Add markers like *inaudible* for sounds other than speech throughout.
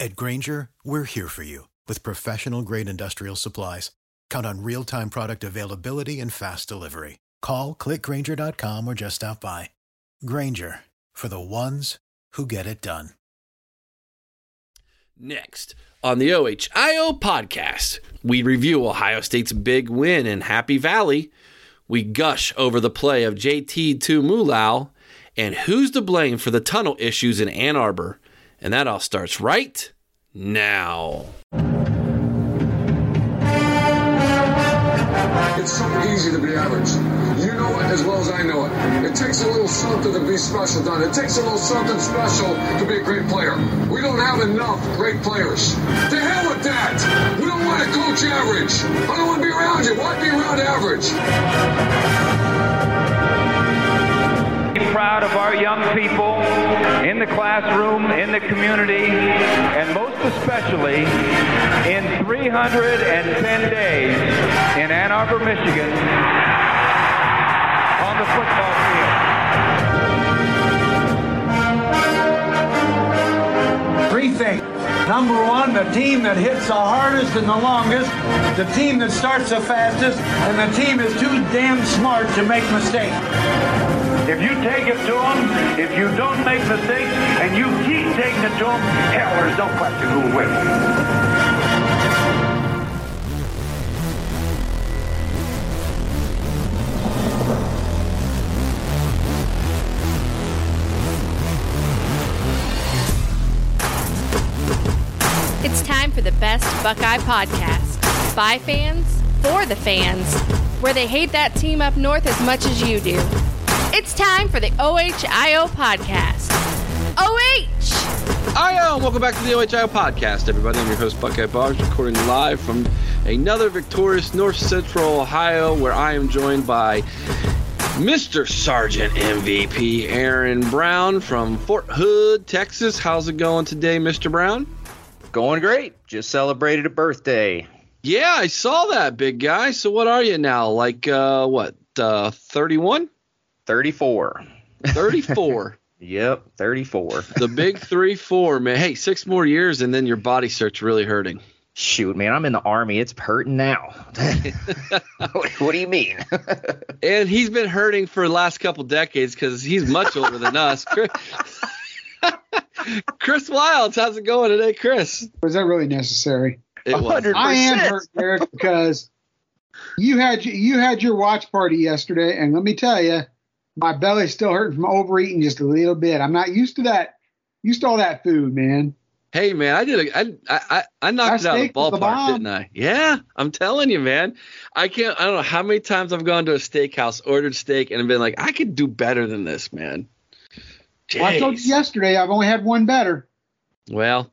At Grainger, we're here for you with professional grade industrial supplies. Count on real time product availability and fast delivery. Call clickgrainger.com or just stop by. Grainger for the ones who get it done. Next on the OHIO podcast, we review Ohio State's big win in Happy Valley. We gush over the play of JT Tuimoloau and who's to blame for the tunnel issues in Ann Arbor. And that all starts right now. It's so easy to be average. You know it as well as I know it. It takes a little something to be special, Don. It takes a little something special to be a great player. We don't have enough great players. To hell with that! We don't want to coach average. I don't want to be around you. Why be around average? Proud of our young people in the classroom, in the community, and most especially in 310 days in Ann Arbor, Michigan, on the football field. Three things. Number one, the team that hits the hardest and the longest, the team that starts the fastest, and the team is too damn smart to make mistakes. If you take it to them, if you don't make mistakes, and you keep taking it to them, hell, there's no question who wins. It's time for the best Buckeye podcast. By fans, for the fans, where they hate that team up north as much as you do. It's time for the OHIO podcast. OH! IO, welcome back to the OHIO podcast, everybody. I'm your host, Buckeye Boggs, recording live from another victorious North Central Ohio, where I am joined by Mr. Sergeant MVP Aaron Brown from Fort Hood, Texas. How's it going today, Mr. Brown? Going great. Just celebrated a birthday. Yeah, I saw that, big guy. So what are you now? Like uh what, uh 31? 34. 34. *laughs* yep, 34. the big 3-4, man. Hey, 6 more years and then your body starts really hurting. Shoot, man, I'm in the army. It's hurting now. *laughs* what, what, do you mean? *laughs* and he's been hurting for the last couple decades because he's much older than us. Chris Wilds, how's it going today, Chris? Was that really necessary? It was. I am hurt, Derek, because you had you had your watch party yesterday, and let me tell you, my belly's still hurting from overeating just a little bit. I'm not used to that. Used to all that food, man. Hey man, I did a, I I I knocked that it out of the ballpark, didn't I? Yeah, I'm telling you, man. I can't. I don't know how many times I've gone to a steakhouse, ordered steak, and been like, I could do better than this, man. Well, I told you yesterday I've only had one better. Well,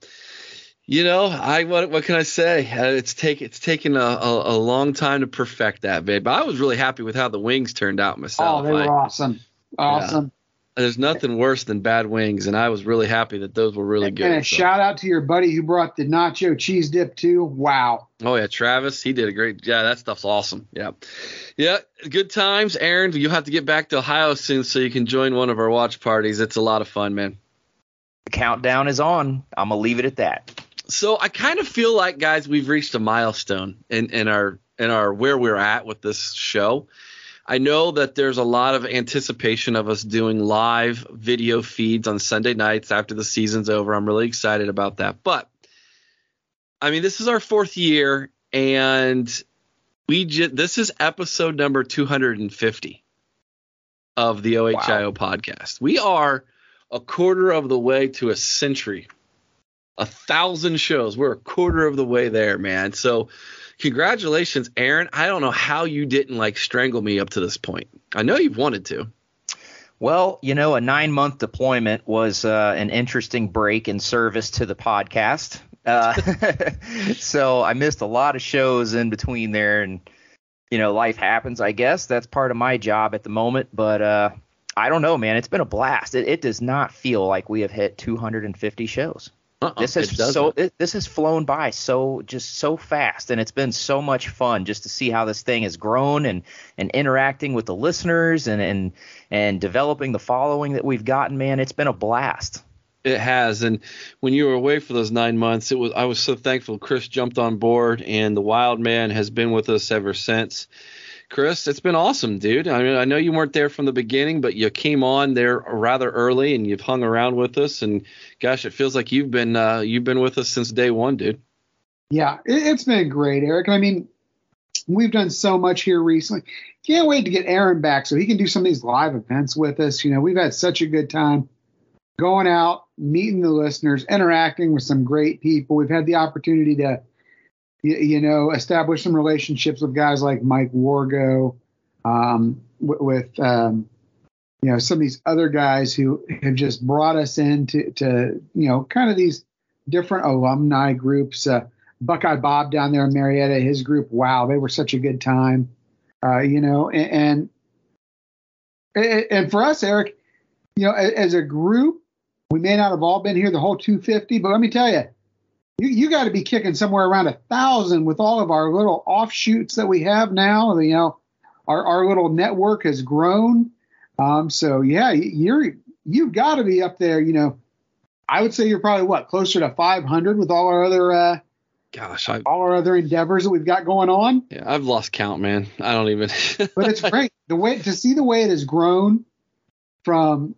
you know, I what what can I say? Uh, it's take it's taken a, a, a, long time to perfect that, babe. But I was really happy with how the wings turned out myself. Oh, they were I, awesome, awesome. Yeah. There's nothing worse than bad wings, and I was really happy that those were really and, good. And a so. shout out to your buddy who brought the nacho cheese dip too. Wow. Oh yeah, Travis, he did a great. Job. Yeah, that stuff's awesome. Yeah, yeah, good times. Aaron, you'll have to get back to Ohio soon so you can join one of our watch parties. It's a lot of fun, man. The countdown is on. I'm gonna leave it at that. So I kind of feel like, guys, we've reached a milestone in, in our in our where we're at with this show. I know that there's a lot of anticipation of us doing live video feeds on Sunday nights after the season's over. I'm really excited about that. But I mean, this is our fourth year, and we just this is episode number 250 of the OHIO wow. podcast. We are a quarter of the way to a century, a thousand shows. We're a quarter of the way there, man. So congratulations, Aaron. I don't know how you didn't like strangle me up to this point. I know you've wanted to. Well, you know, a nine month deployment was uh, an interesting break in service to the podcast. Uh, *laughs* so I missed a lot of shows in between there, and you know, life happens. I guess that's part of my job at the moment. But uh, I don't know, man. It's been a blast. It, it does not feel like we have hit 250 shows. Uh-uh, this has so this has flown by so just so fast, and it's been so much fun just to see how this thing has grown and and interacting with the listeners and and and developing the following that we've gotten. Man, it's been a blast. It has, and when you were away for those nine months, it was I was so thankful. Chris jumped on board, and the Wild Man has been with us ever since. Chris. It's been awesome, dude. I mean, I know you weren't there from the beginning, but you came on there rather early, and you've hung around with us. And gosh, it feels like you've been uh, you've been with us since day one, dude. Yeah, it, has been great, Eric. I mean, we've done so much here recently. Can't wait to get Aaron back so he can do some of these live events with us. You know, we've had such a good time going out, meeting the listeners, interacting with some great people. We've had the opportunity to you, you know, establish some relationships with guys like Mike Wargo, um, with um, you know some of these other guys who have just brought us into to you know kind of these different alumni groups. Uh, Buckeye Bob down there in Marietta, his group, wow, they were such a good time. Uh, you know, and, and and for us, Eric, you know, as a group, we may not have all been here the whole 250, but let me tell you, you, you got to be kicking somewhere around a thousand with all of our little offshoots that we have now. You know, our, our little network has grown. Um, so yeah, you're you've got to be up there. You know, I would say you're probably what closer to 500 with all our other uh, gosh, I, all our other endeavors that we've got going on. Yeah, I've lost count, man. I don't even. *laughs* but it's great the way to see the way it has grown from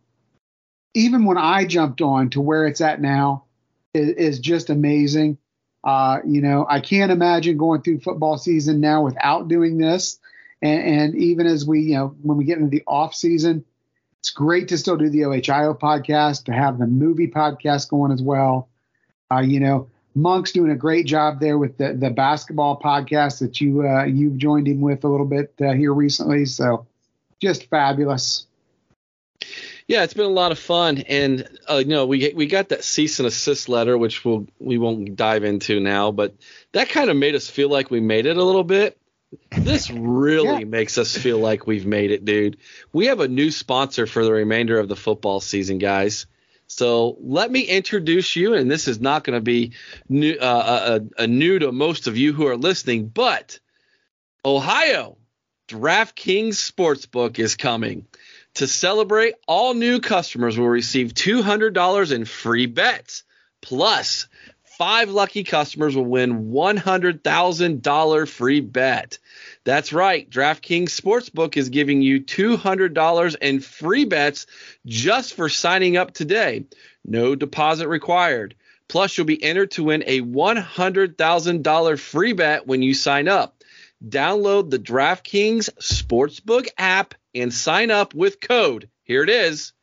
even when I jumped on to where it's at now is, is just amazing. Uh, you know, I can't imagine going through football season now without doing this. And, and, even as we, you know, when we get into the off season, it's great to still do the OHIO podcast, to have the movie podcast going as well. Uh, you know, Monk's doing a great job there with the, the basketball podcast that you uh, you've joined him with a little bit uh, here recently. So just fabulous yeah, it's been a lot of fun, and uh, you know we we got that cease and assist letter, which we'll we won't dive into now, but that kind of made us feel like we made it a little bit. This *laughs* really yeah. makes us feel like we've made it, dude. We have a new sponsor for the remainder of the football season, guys. So let me introduce you, and this is not going to be new, uh, a, a new to most of you who are listening, but Ohio DraftKings Sportsbook is coming. To celebrate, all new customers will receive $200 in free bets. Plus, five lucky customers will win $100,000 free bet. That's right. DraftKings Sportsbook is giving you $200 in free bets just for signing up today. No deposit required. Plus, you'll be entered to win a $100,000 free bet when you sign up. Download the DraftKings Sportsbook app and sign up with code. Here it is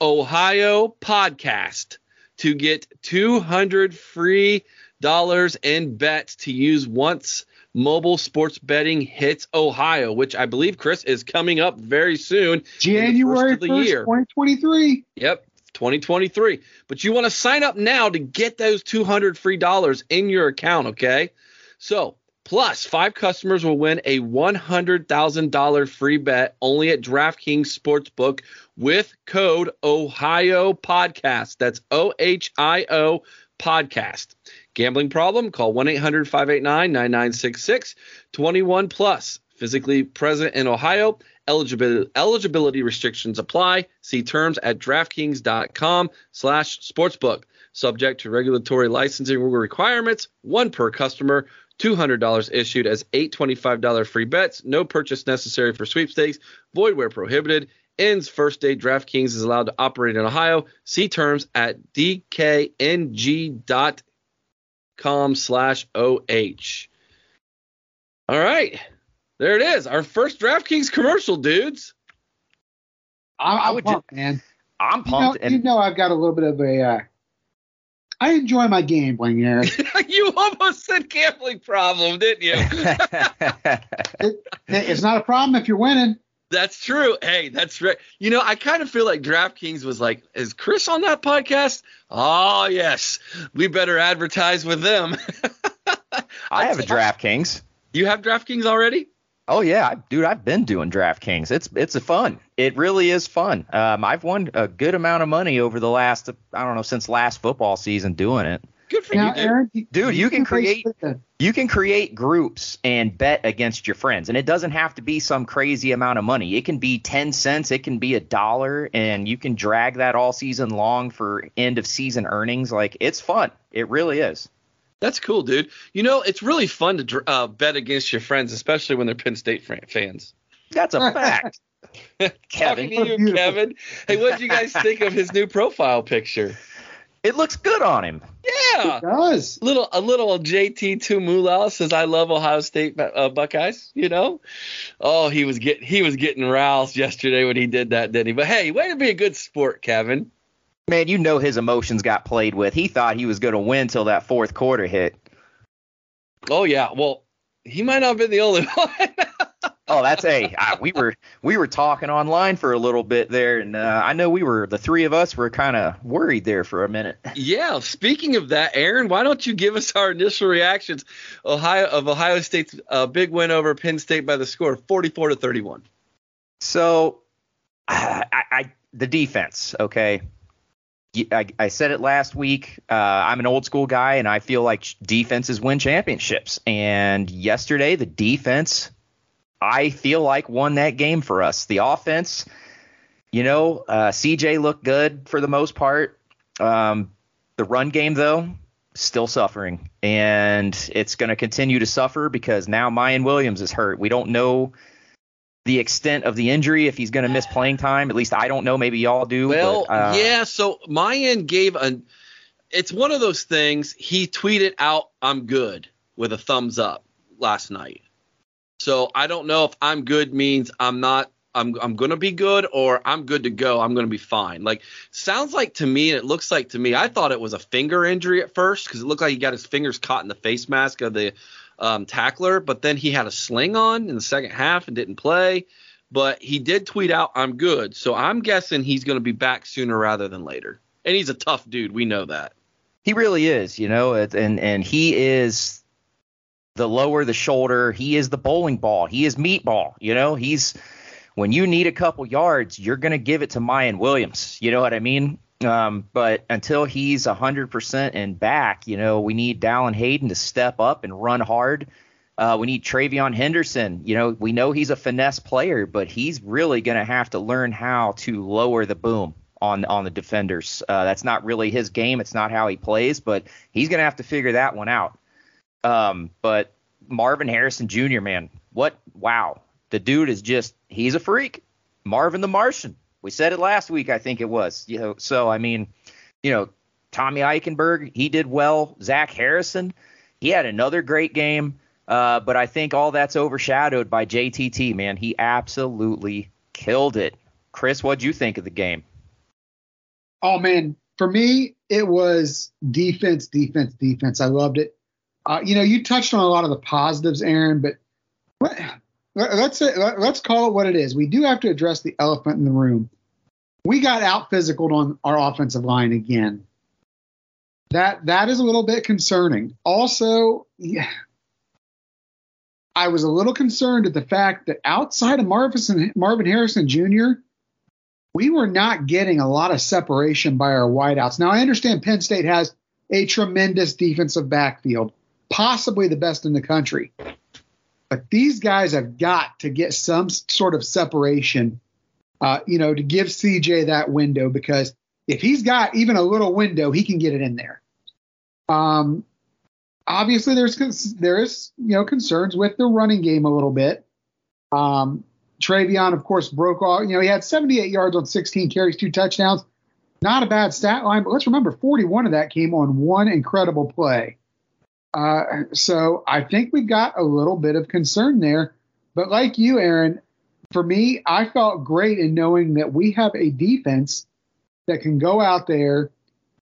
Ohio Podcast to get 200 free dollars in bets to use once mobile sports betting hits Ohio, which I believe Chris is coming up very soon. January of the 1st, year. 2023. Yep. 2023. But you want to sign up now to get those 200 free dollars in your account, okay? So Plus, five customers will win a $100,000 free bet only at DraftKings Sportsbook with code Ohio Podcast. That's O H I O Podcast. Gambling problem? Call 1 800 589 9966. 21 plus. Physically present in Ohio. Eligibility, eligibility restrictions apply. See terms at DraftKings.com slash sportsbook. subject to regulatory licensing requirements, one per customer. $200 issued as $825 free bets. No purchase necessary for sweepstakes. Void where prohibited. Ends first day. DraftKings is allowed to operate in Ohio. See terms at dkng.com slash OH. All right. There it is. Our first DraftKings commercial, dudes. I'm, I I'm would pumped, man. I'm You know, pumped. you know I've got a little bit of a. Uh, I enjoy my gambling, Aaron. *laughs* you almost said gambling problem, didn't you? *laughs* It- it's not a problem if you're winning. That's true. Hey, that's right. You know, I kind of feel like DraftKings was like, is Chris on that podcast? Oh, yes. We better advertise with them. *laughs* I have a DraftKings. You have DraftKings already? Oh yeah, I- dude, I've been doing DraftKings. It's it's a fun. It really is fun. Um, I've won a good amount of money over the last I don't know since last football season doing it. Good for Now, you, dude. Aaron, Dude, you can create- You can create groups and bet against your friends, and it doesn't have to be some crazy amount of money. It can be ten cents, it can be a dollar, and you can drag that all season long for end of season earnings. Like it's fun. It really is. That's cool, dude. You know, it's really fun to uh, bet against your friends, especially when they're Penn State fran- fans. That's a fact. *laughs* Talking Kevin, to you, Kevin. Hey, what did you guys think of his new profile picture? it looks good on him. Yeah. It does. little a little JT Tuimoloau says I love Ohio State uh, Buckeyes. You know, oh he was get he was getting roused yesterday when he did that, didn't he? But hey, way to be a good sport, Kevin. Man, you know his emotions got played with. He thought he was going to win till that fourth quarter hit. Oh yeah, well he might not have been the only *laughs* one. Oh, that's a we were we were talking online for a little bit there, and uh, I know we were the three of us were kind of worried there for a minute. *laughs* yeah. Speaking of that, Aaron, why don't you give us our initial reactions Ohio of Ohio State's uh, big win over Penn State by the score of 44 to 31? So, *sighs* I, I the defense, okay. I, I said it last week. Uh, I'm an old school guy, and I feel like defenses win championships. And yesterday, the defense, I feel like won that game for us. The offense, you know, uh, CJ looked good for the most part. Um, the run game, though, still suffering, and it's going to continue to suffer because now Miyan Williams is hurt. We don't know the extent of the injury if he's going to miss playing time. At least I don't know. Maybe y'all do. Well, but, uh, yeah. So Miyan gave a. It's one of those things. He tweeted out, "I'm good" with a thumbs up last night. So I don't know if "I'm good" means I'm not. I'm I'm gonna be good or I'm good to go. I'm gonna be fine. Like sounds like to me, and it looks like to me. I thought it was a finger injury at first because it looked like he got his fingers caught in the face mask of the um, tackler, but then he had a sling on in the second half and didn't play. But he did tweet out, "I'm good." So I'm guessing he's going to be back sooner rather than later. And he's a tough dude. We know that. he really is. You know, and and he is the lower the shoulder. He is the bowling ball. He is meatball. You know, he's when you need a couple yards, you're going to give it to Miyan Williams. You know what I mean? Um, but until he's 100% and back, you know, we need Dallin Hayden to step up and run hard. Uh, we need TreVeyon Henderson. You know, we know he's a finesse player, but he's really going to have to learn how to lower the boom on on the defenders. Uh, that's not really his game. It's not how he plays, but he's going to have to figure that one out. Um, but Marvin Harrison Jr., man, what? Wow, the dude is just he's a freak. Marvin the Martian. We said it last week, I think it was. You know, so I mean, you know, Tommy Eichenberg, he did well. Zach Harrison, he had another great game. Uh, but I think all that's overshadowed by JTT, man. He absolutely killed it. Chris, what'd you think of the game? Oh man, for me, it was defense, defense, defense. I loved it. Uh, you know, you touched on a lot of the positives, Aaron, but let, let's say, let, let's call it what it is. We do have to address the elephant in the room. We got out physical on our offensive line again. That that is a little bit concerning. Also, yeah, I was a little concerned at the fact that outside of Marvin, Marvin Harrison Jr., we were not getting a lot of separation by our wideouts. Now, I understand Penn State has a tremendous defensive backfield, possibly the best in the country. But these guys have got to get some sort of separation, uh, you know, to give CJ that window because if he's got even a little window, he can get it in there. Um, obviously, there's there is you know concerns with the running game a little bit. Um, TreVeyon, of course, broke off. You know, he had 78 yards on 16 carries, two touchdowns. Not a bad stat line, but let's remember 41 of that came on one incredible play. Uh, so I think we've got a little bit of concern there. But like you, Aaron, for me, I felt great in knowing that we have a defense that can go out there,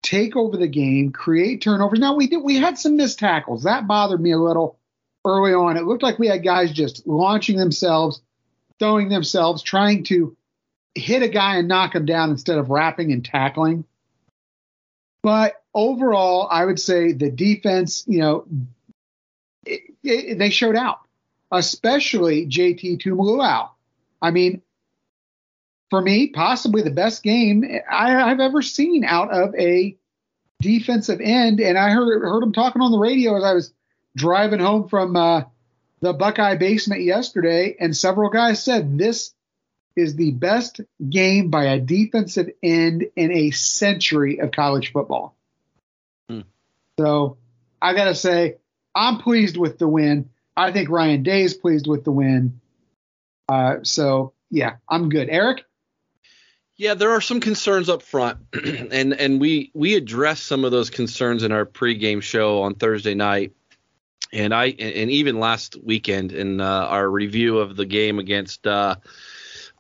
take over the game, create turnovers. Now we did we had some missed tackles. That bothered me a little early on. It looked like we had guys just launching themselves, throwing themselves, trying to hit a guy and knock him down instead of wrapping and tackling. But overall, I would say the defense, you know, it, it, they showed out, especially JT Tuimoloau. I mean, for me, possibly the best game I, have ever seen out of a defensive end. And I heard heard him talking on the radio as I was driving home from uh, the Buckeye basement yesterday, and several guys said this is the best game by a defensive end in a century of college football. Hmm. So I got to say, I'm pleased with the win. I think Ryan Day is pleased with the win. Uh, so yeah, I'm good. Eric? Yeah, there are some concerns up front, *clears throat* and and we we addressed some of those concerns in our pregame show on Thursday night, and I and even last weekend in uh, our review of the game against uh,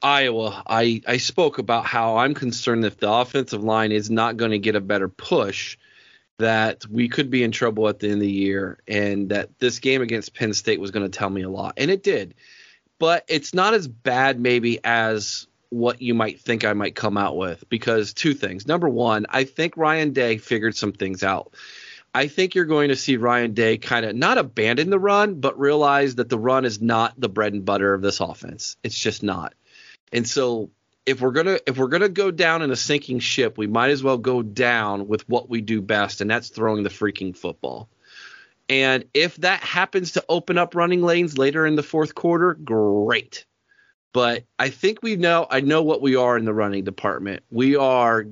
Iowa, I I spoke about how I'm concerned if the offensive line is not going to get a better push, that we could be in trouble at the end of the year, and that this game against Penn State was going to tell me a lot, and it did but it's not as bad maybe as what you might think I might come out with because two things. Number one, I think Ryan Day figured some things out. I think you're going to see Ryan Day kind of not abandon the run, but realize that the run is not the bread and butter of this offense. It's just not. And so if we're gonna if we're gonna go down in a sinking ship, we might as well go down with what we do best, and that's throwing the freaking football. And if that happens to open up running lanes later in the fourth quarter, great. But I think we know I know what we are in the running department. We are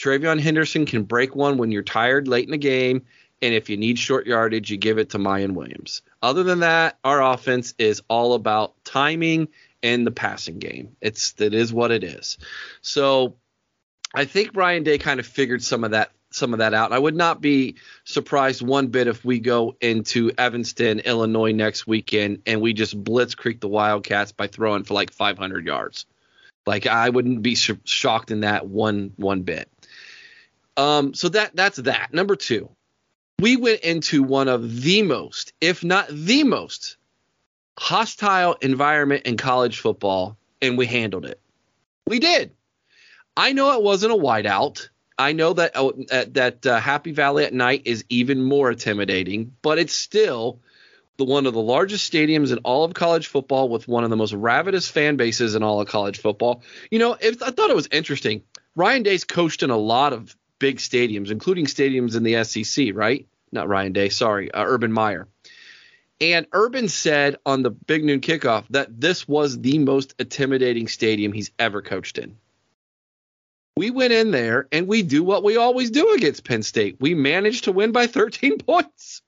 TreVeyon Henderson can break one when you're tired late in the game, and if you need short yardage, you give it to Miyan Williams. Other than that, our offense is all about timing and the passing game. It's it is what it is. So I think Ryan Day kind of figured some of that some of that out. I would not be surprised one bit if we go into Evanston, Illinois next weekend and we just blitzkrieg the Wildcats by throwing for like 500 yards. Like I wouldn't be sh- shocked in that one one bit. Um, so that that's that. Number two, we went into one of the most, if not the most, hostile environment in college football, and we handled it. We did. I know it wasn't a whiteout. I know that uh, that uh, Happy Valley at night is even more intimidating, but it's still the one of the largest stadiums in all of college football with one of the most ravenous fan bases in all of college football. You know, I thought it was interesting. Ryan Day's coached in a lot of big stadiums, including stadiums in the SEC, right? Not Ryan Day, sorry, uh, Urban Meyer. And Urban said on the Big Noon kickoff that this was the most intimidating stadium he's ever coached in we went in there and we do what we always do against Penn State. We managed to win by 13 *laughs* points.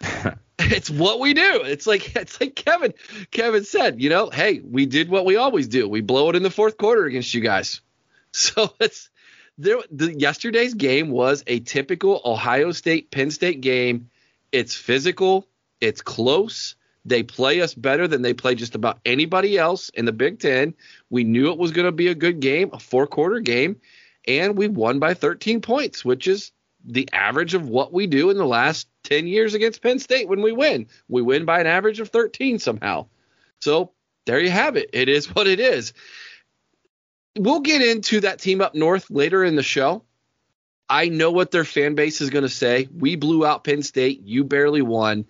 *laughs* it's what we do. It's like it's like Kevin Kevin said, you know, hey, we did what we always do. We blow it in the fourth quarter against you guys. *laughs* So it's there the yesterday's game was a typical Ohio State Penn State game. It's physical, it's close. They play us better than they play just about anybody else in the Big Ten. We knew it was going to be a good game, a four quarter game, and we won by 13 points, which is the average of what we do in the last 10 years against Penn State when we win. We win by an average of 13 somehow. So there you have it. It is what it is. We'll get into that team up north later in the show. I know what their fan base is going to say. We blew out Penn State. You barely won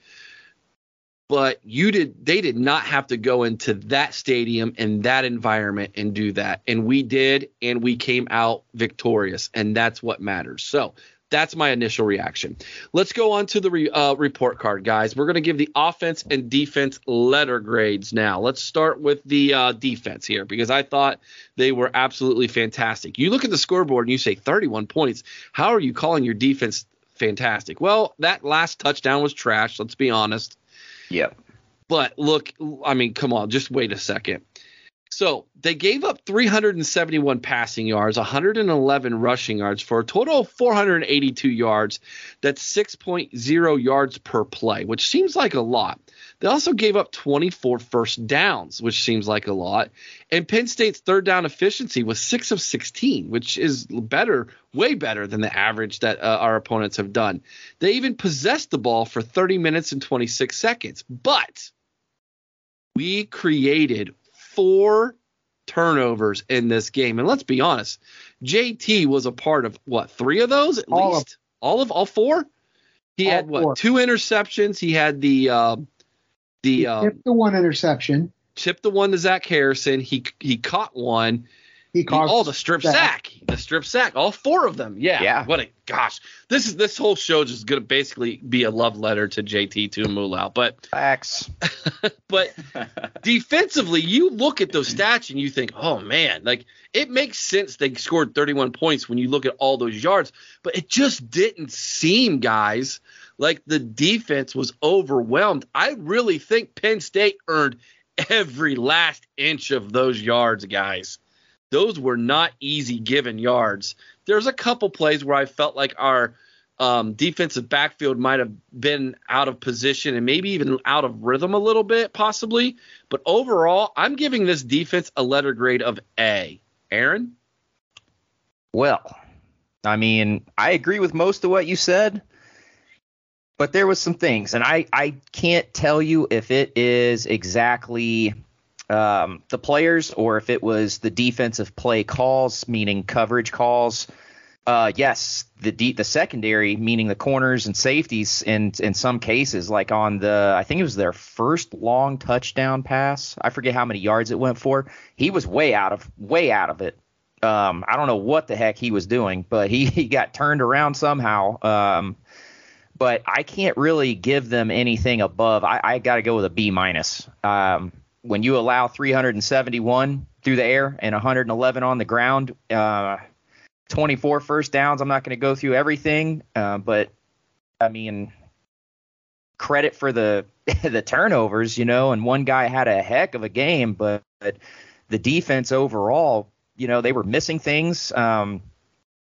but you did they did not have to go into that stadium and that environment and do that and we did and we came out victorious and that's what matters so That's my initial reaction. Let's go on to the re, uh, report card, guys. We're going to give the offense and defense letter grades now. Let's start with the uh, defense here because I thought they were absolutely fantastic. You look at the scoreboard and you say 31 points. How are you calling your defense fantastic? Well, that last touchdown was trash. Let's be honest. Yep. But look, I mean, come on, just wait a second. So they gave up 371 passing yards, 111 rushing yards for a total of 482 yards. That's 6.0 yards per play, which seems like a lot. They also gave up 24 first downs, which seems like a lot. And Penn State's third down efficiency was 6 of 16, which is better, way better than the average that uh, our opponents have done. They even possessed the ball for 30 minutes and 26 seconds. But we created four turnovers in this game. And let's be honest, JT was a part of what, three of those at All least? all of all four? He All had what, four. two interceptions. He had the uh, the um, the one interception. tipped the one to Zach Harrison. He he caught one. He The, caught oh, the strip sack. The strip sack. All four of them. Yeah. Yeah. What a gosh. This is this whole show just gonna basically be a love letter to JT Tuimoloau. But Facts. *laughs* but *laughs* defensively, you look at those stats and you think, oh man, like it makes sense they scored 31 points when you look at all those yards, but it just didn't seem, guys, like the defense was overwhelmed. I really think Penn State earned every last inch of those yards, guys. Those were not easy given yards. There's a couple plays where I felt like our um, defensive backfield might have been out of position and maybe even out of rhythm a little bit, possibly. But overall, I'm giving this defense a letter grade of A. Aaron? Well, I mean, I agree with most of what you said, but there was some things, and I I can't tell you if it is exactly um, the players or if it was the defensive play calls, meaning coverage calls. Uh, yes, the de- the secondary, meaning the corners and safeties, in in some cases, like on the, I think it was their first long touchdown pass. I forget how many yards it went for. He was way out of way out of it. Um, I don't know what the heck he was doing, but he, *laughs* he got turned around somehow. Um, but I can't really give them anything above. I, I got to go with a B minus. Um, when you allow 371 through the air and 111 on the ground, uh, 24 first downs. I'm not going to go through everything, uh, but I mean, credit for the *laughs* the turnovers, you know. And one guy had a heck of a game, but, but the defense overall, you know, they were missing things. Um,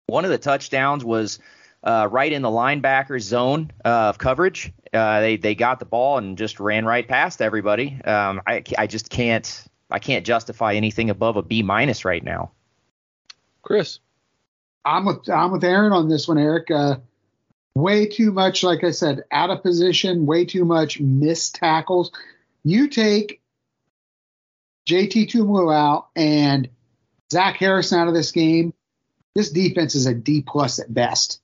one of the touchdowns was uh, right in the linebacker's zone uh, of coverage. Uh, they they got the ball and just ran right past everybody. Um, I I just can't I can't justify anything above a B minus right now. Chris? I'm with I'm with Aaron on this one, Eric. Uh, way too much, like I said, out of position. Way too much missed tackles. You take JT Tumu out and Zach Harrison out of this game. This defense is a D plus at best.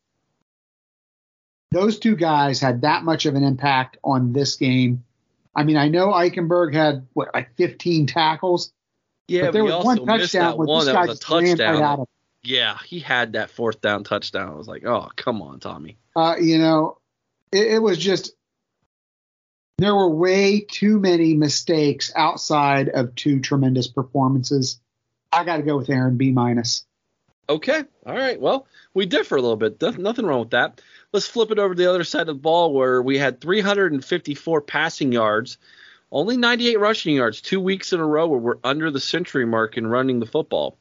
Those two guys had that much of an impact on this game. I mean, I know Eichenberg had what like 15 tackles, Yeah, but there was also one touchdown where one this that guy was a just ran right touchdown. out of yeah, he had that fourth down touchdown. I was like, oh, come on, Tommy. uh, you know, it, it was just there were way too many mistakes outside of two tremendous performances. I got to go with Aaron B minus. Okay. All right. Well, we differ a little bit. Nothing wrong with that. Let's flip it over to the other side of the ball where we had 354 passing yards, only 98 rushing yards, two weeks in a row where we're under the century mark in running the football.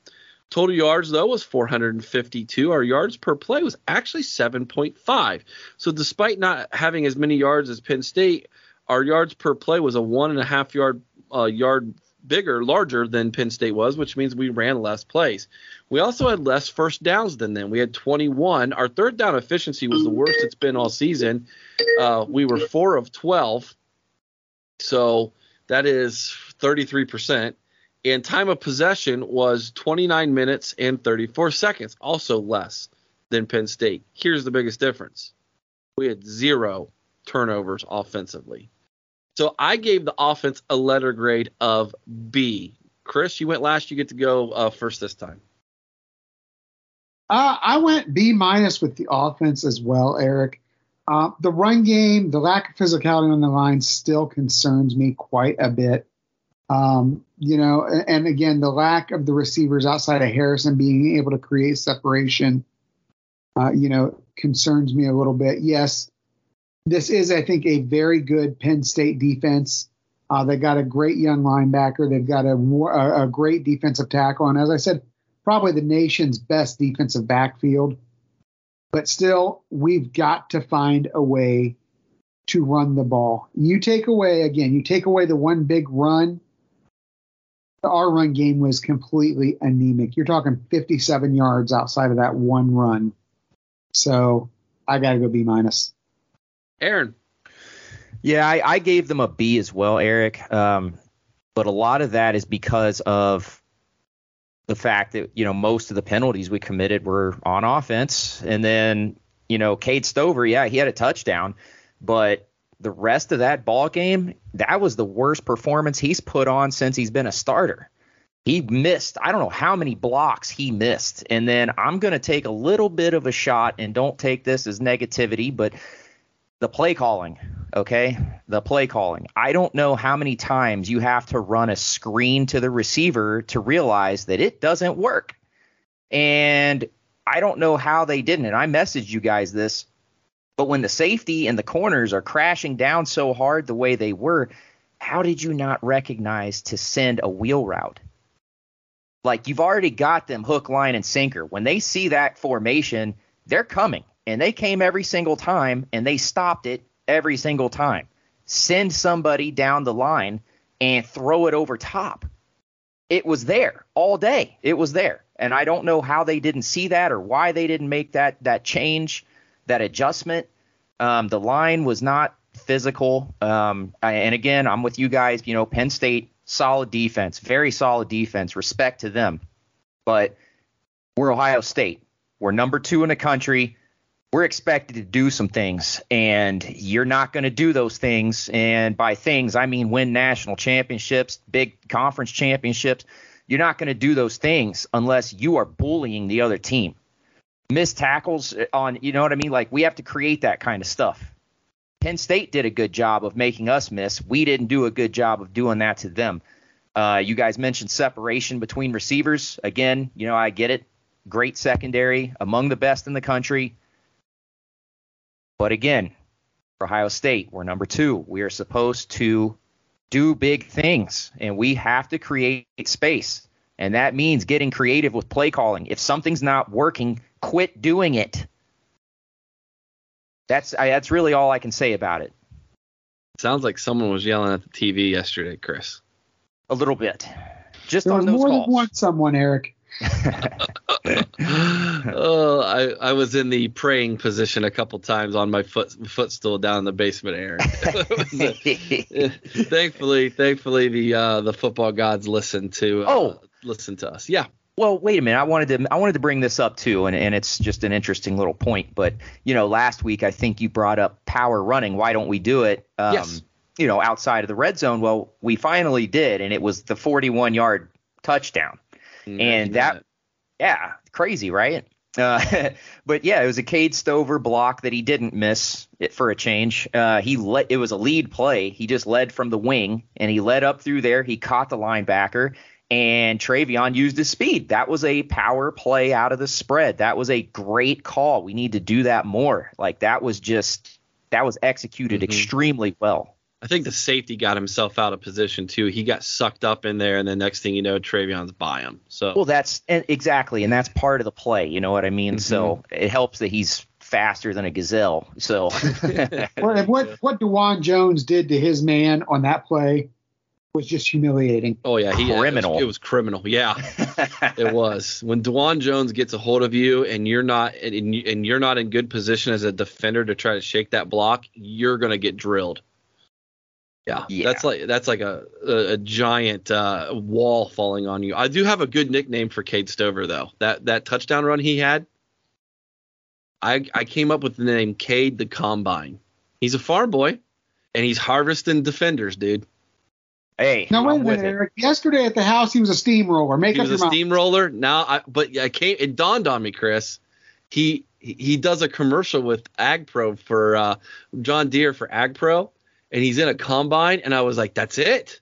Total yards, though, was 452. Our yards per play was actually 7.5. So, despite not having as many yards as Penn State, our yards per play was a one and a half yard uh, yard bigger, larger than Penn State was, which means we ran less plays. We also had less first downs than them. We had 21. Our third down efficiency was the worst it's been all season. Uh, we were four of 12. So that is 33%. And time of possession was 29 minutes and 34 seconds, also less than Penn State. Here's the biggest difference we had zero turnovers offensively. So I gave the offense a letter grade of B. Chris, you went last. You get to go uh, first this time. Uh, I went B minus with the offense as well, Eric. Uh, the run game, the lack of physicality on the line still concerns me quite a bit. Um, you know, and, and, again, the lack of the receivers outside of Harrison being able to create separation, uh, you know, concerns me a little bit. Yes, this is, I think, a very good Penn State defense. Uh, they got a great young linebacker. They've got a, a, a great defensive tackle, and as I said, probably the nation's best defensive backfield. But still, we've got to find a way to run the ball. You take away again, you take away the one big run. Our run game was completely anemic. You're talking 57 yards outside of that one run. So I got to go B minus. Aaron. Yeah, I, I, gave them a B as well, Eric. Um, but a lot of that is because of the fact that you know most of the penalties we committed were on offense, and then you know Cade Stover, yeah, he had a touchdown, but the rest of that ball game, that was the worst performance he's put on since he's been a starter. He missed, I don't know how many blocks he missed. And then I'm going to take a little bit of a shot and don't take this as negativity, but the play calling, okay? The play calling. I don't know how many times you have to run a screen to the receiver to realize that it doesn't work. And I don't know how they didn't. And I messaged you guys this, but when the safety and the corners are crashing down so hard the way they were, how did you not recognize to send a wheel route? Like you've already got them hook, line, and sinker. When they see that formation, they're coming and they came every single time and they stopped it every single time. Send somebody down the line and throw it over top. It was there all day. It was there. And I don't know how they didn't see that or why they didn't make that that change, that adjustment. Um, the line was not physical. Um, and again, I'm with you guys. You know, Penn State, solid defense, very solid defense. Respect to them. But we're Ohio State. We're number two in the country we're expected to do some things and you're not going to do those things. And by things i mean win national championships big conference championships. You're not going to do those things unless you are bullying the other team. Miss tackles on you know what i mean? Like we have to create that kind of stuff. Penn state did a good job of making us miss. We didn't do a good job of doing that to them. Uh, you guys mentioned separation between receivers. Again you know i get it. Great secondary among the best in the country but again, for Ohio State, we're number two. We are supposed to do big things, and we have to create space. And that means getting creative with play calling. If something's not working, quit doing it. That's I, that's really all I can say about it. Sounds like someone was yelling at the TV yesterday, Chris. A little bit. Just there on was those more calls. than one someone, Eric. *laughs* *laughs* oh, I, I was in the praying position a couple times on my foot footstool down in the basement, Aaron. *laughs* *laughs* thankfully, thankfully the uh, the football gods listened to uh, oh listen to us. Yeah. Well, wait a minute. I wanted to I wanted to bring this up too, and, and it's just an interesting little point. But you know, last week I think you brought up power running. Why don't we do it? Um, yes. You know, outside of the red zone. Well, we finally did, and it was the 41 yard touchdown. Mm, and that, yeah, crazy, right? Uh, *laughs* but yeah, it was a Cade Stover block that he didn't miss it for a change. Uh, he let it was a lead play. He just led from the wing and he led up through there. He caught the linebacker and TreVeyon used his speed. That was a power play out of the spread. That was a great call. We need to do that more. Like that was just that was executed Mhm. extremely well. I think the safety got himself out of position too. He got sucked up in there, and the next thing you know, TreVeyon's by him. So Well, that's and exactly, and that's part of the play. You know what I mean? So mm-hmm. it helps that he's faster than a gazelle. So *laughs* What, what what Dawand Jones did to his man on that play was just humiliating. Oh yeah, he Criminal. It was, it was criminal. Yeah, it was. When Dawand Jones gets a hold of you and you're not and, and you're not in good position as a defender to try to shake that block, you're gonna get drilled. Yeah, Yeah. that's like that's like a a, a giant uh, wall falling on you. I do have a good nickname for Cade Stover though. That that touchdown run he had, I I came up with the name Cade the Combine. He's a farm boy, and he's harvesting defenders, dude. Hey, No, wait I'm a minute. Eric. Yesterday at the house, he was a steamroller. Make He up was your a mind. steamroller. Now, I, but I came. It dawned on me, Chris. He he he does a commercial with AgPro for uh, John Deere for AgPro, and he's in a combine, and I was like, "That's it.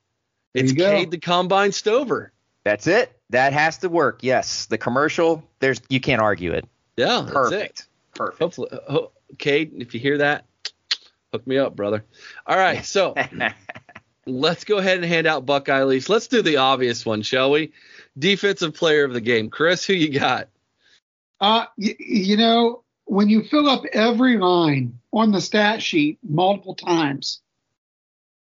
It's you. Cade the combine Stover." That's it. That has to work. Yes, the commercial. There's you can't argue it. Yeah, that's it. Perfect. Perfect. Hopefully, ho- Cade, if you hear that, *tsk* hook me up, brother. All right, so *laughs* let's go ahead and hand out Buckeye leaves. Let's do the obvious one, shall we? Defensive player of the game, Chris. Who you got? Uh, y- you know, when you fill up every line on the stat sheet multiple times,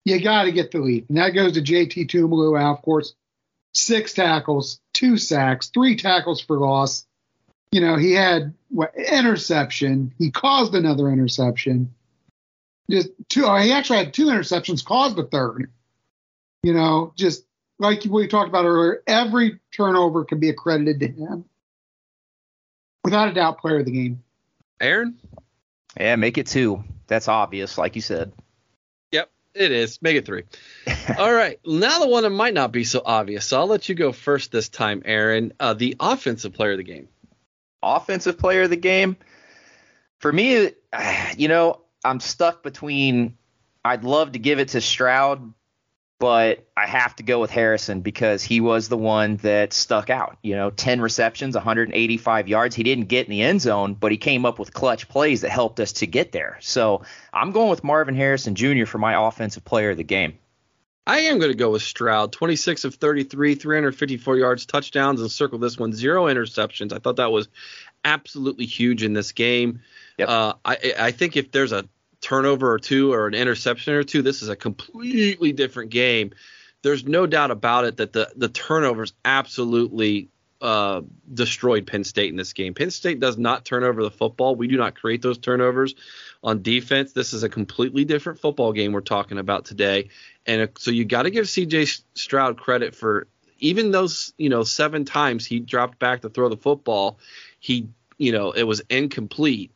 you got to get the lead. And that goes to JT Tuimoloau, of course. Six tackles, two sacks, three tackles for loss. You know, he had what interception. He caused another interception. Just two. Oh, he actually had two interceptions, caused a third. You know, just like we talked about earlier, every turnover can be accredited to him. Without a doubt, player of the game. Aaron? Yeah, make it two. That's obvious, like you said. It is. Make it three. *laughs* All right. Now the one that might not be so obvious. So I'll let you go first this time, Aaron. Uh, the offensive player of the game. Offensive player of the game. For me, *sighs* you know, I'm stuck between. I'd love to give it to Stroud, but I have to go with Harrison because he was the one that stuck out. You know, 10 receptions, 185 yards. He didn't get in the end zone, but he came up with clutch plays that helped us to get there. So I'm going with Marvin Harrison Jr. for my offensive player of the game. I am going to go with Stroud. 26 of 33, 354 yards, touchdowns, and circle this one. Zero interceptions. I thought that was absolutely huge in this game. Yep. Uh, I, I think if there's a turnover or two or an interception or two, this is a completely different game. There's no doubt about it that the, the turnovers absolutely uh, destroyed Penn State in this game. Penn State does not turn over the football. We do not create those turnovers on defense. This is a completely different football game we're talking about today. And uh, so you got to give CJ Stroud credit for even those, you know, seven times he dropped back to throw the football, he, you know, it was incomplete.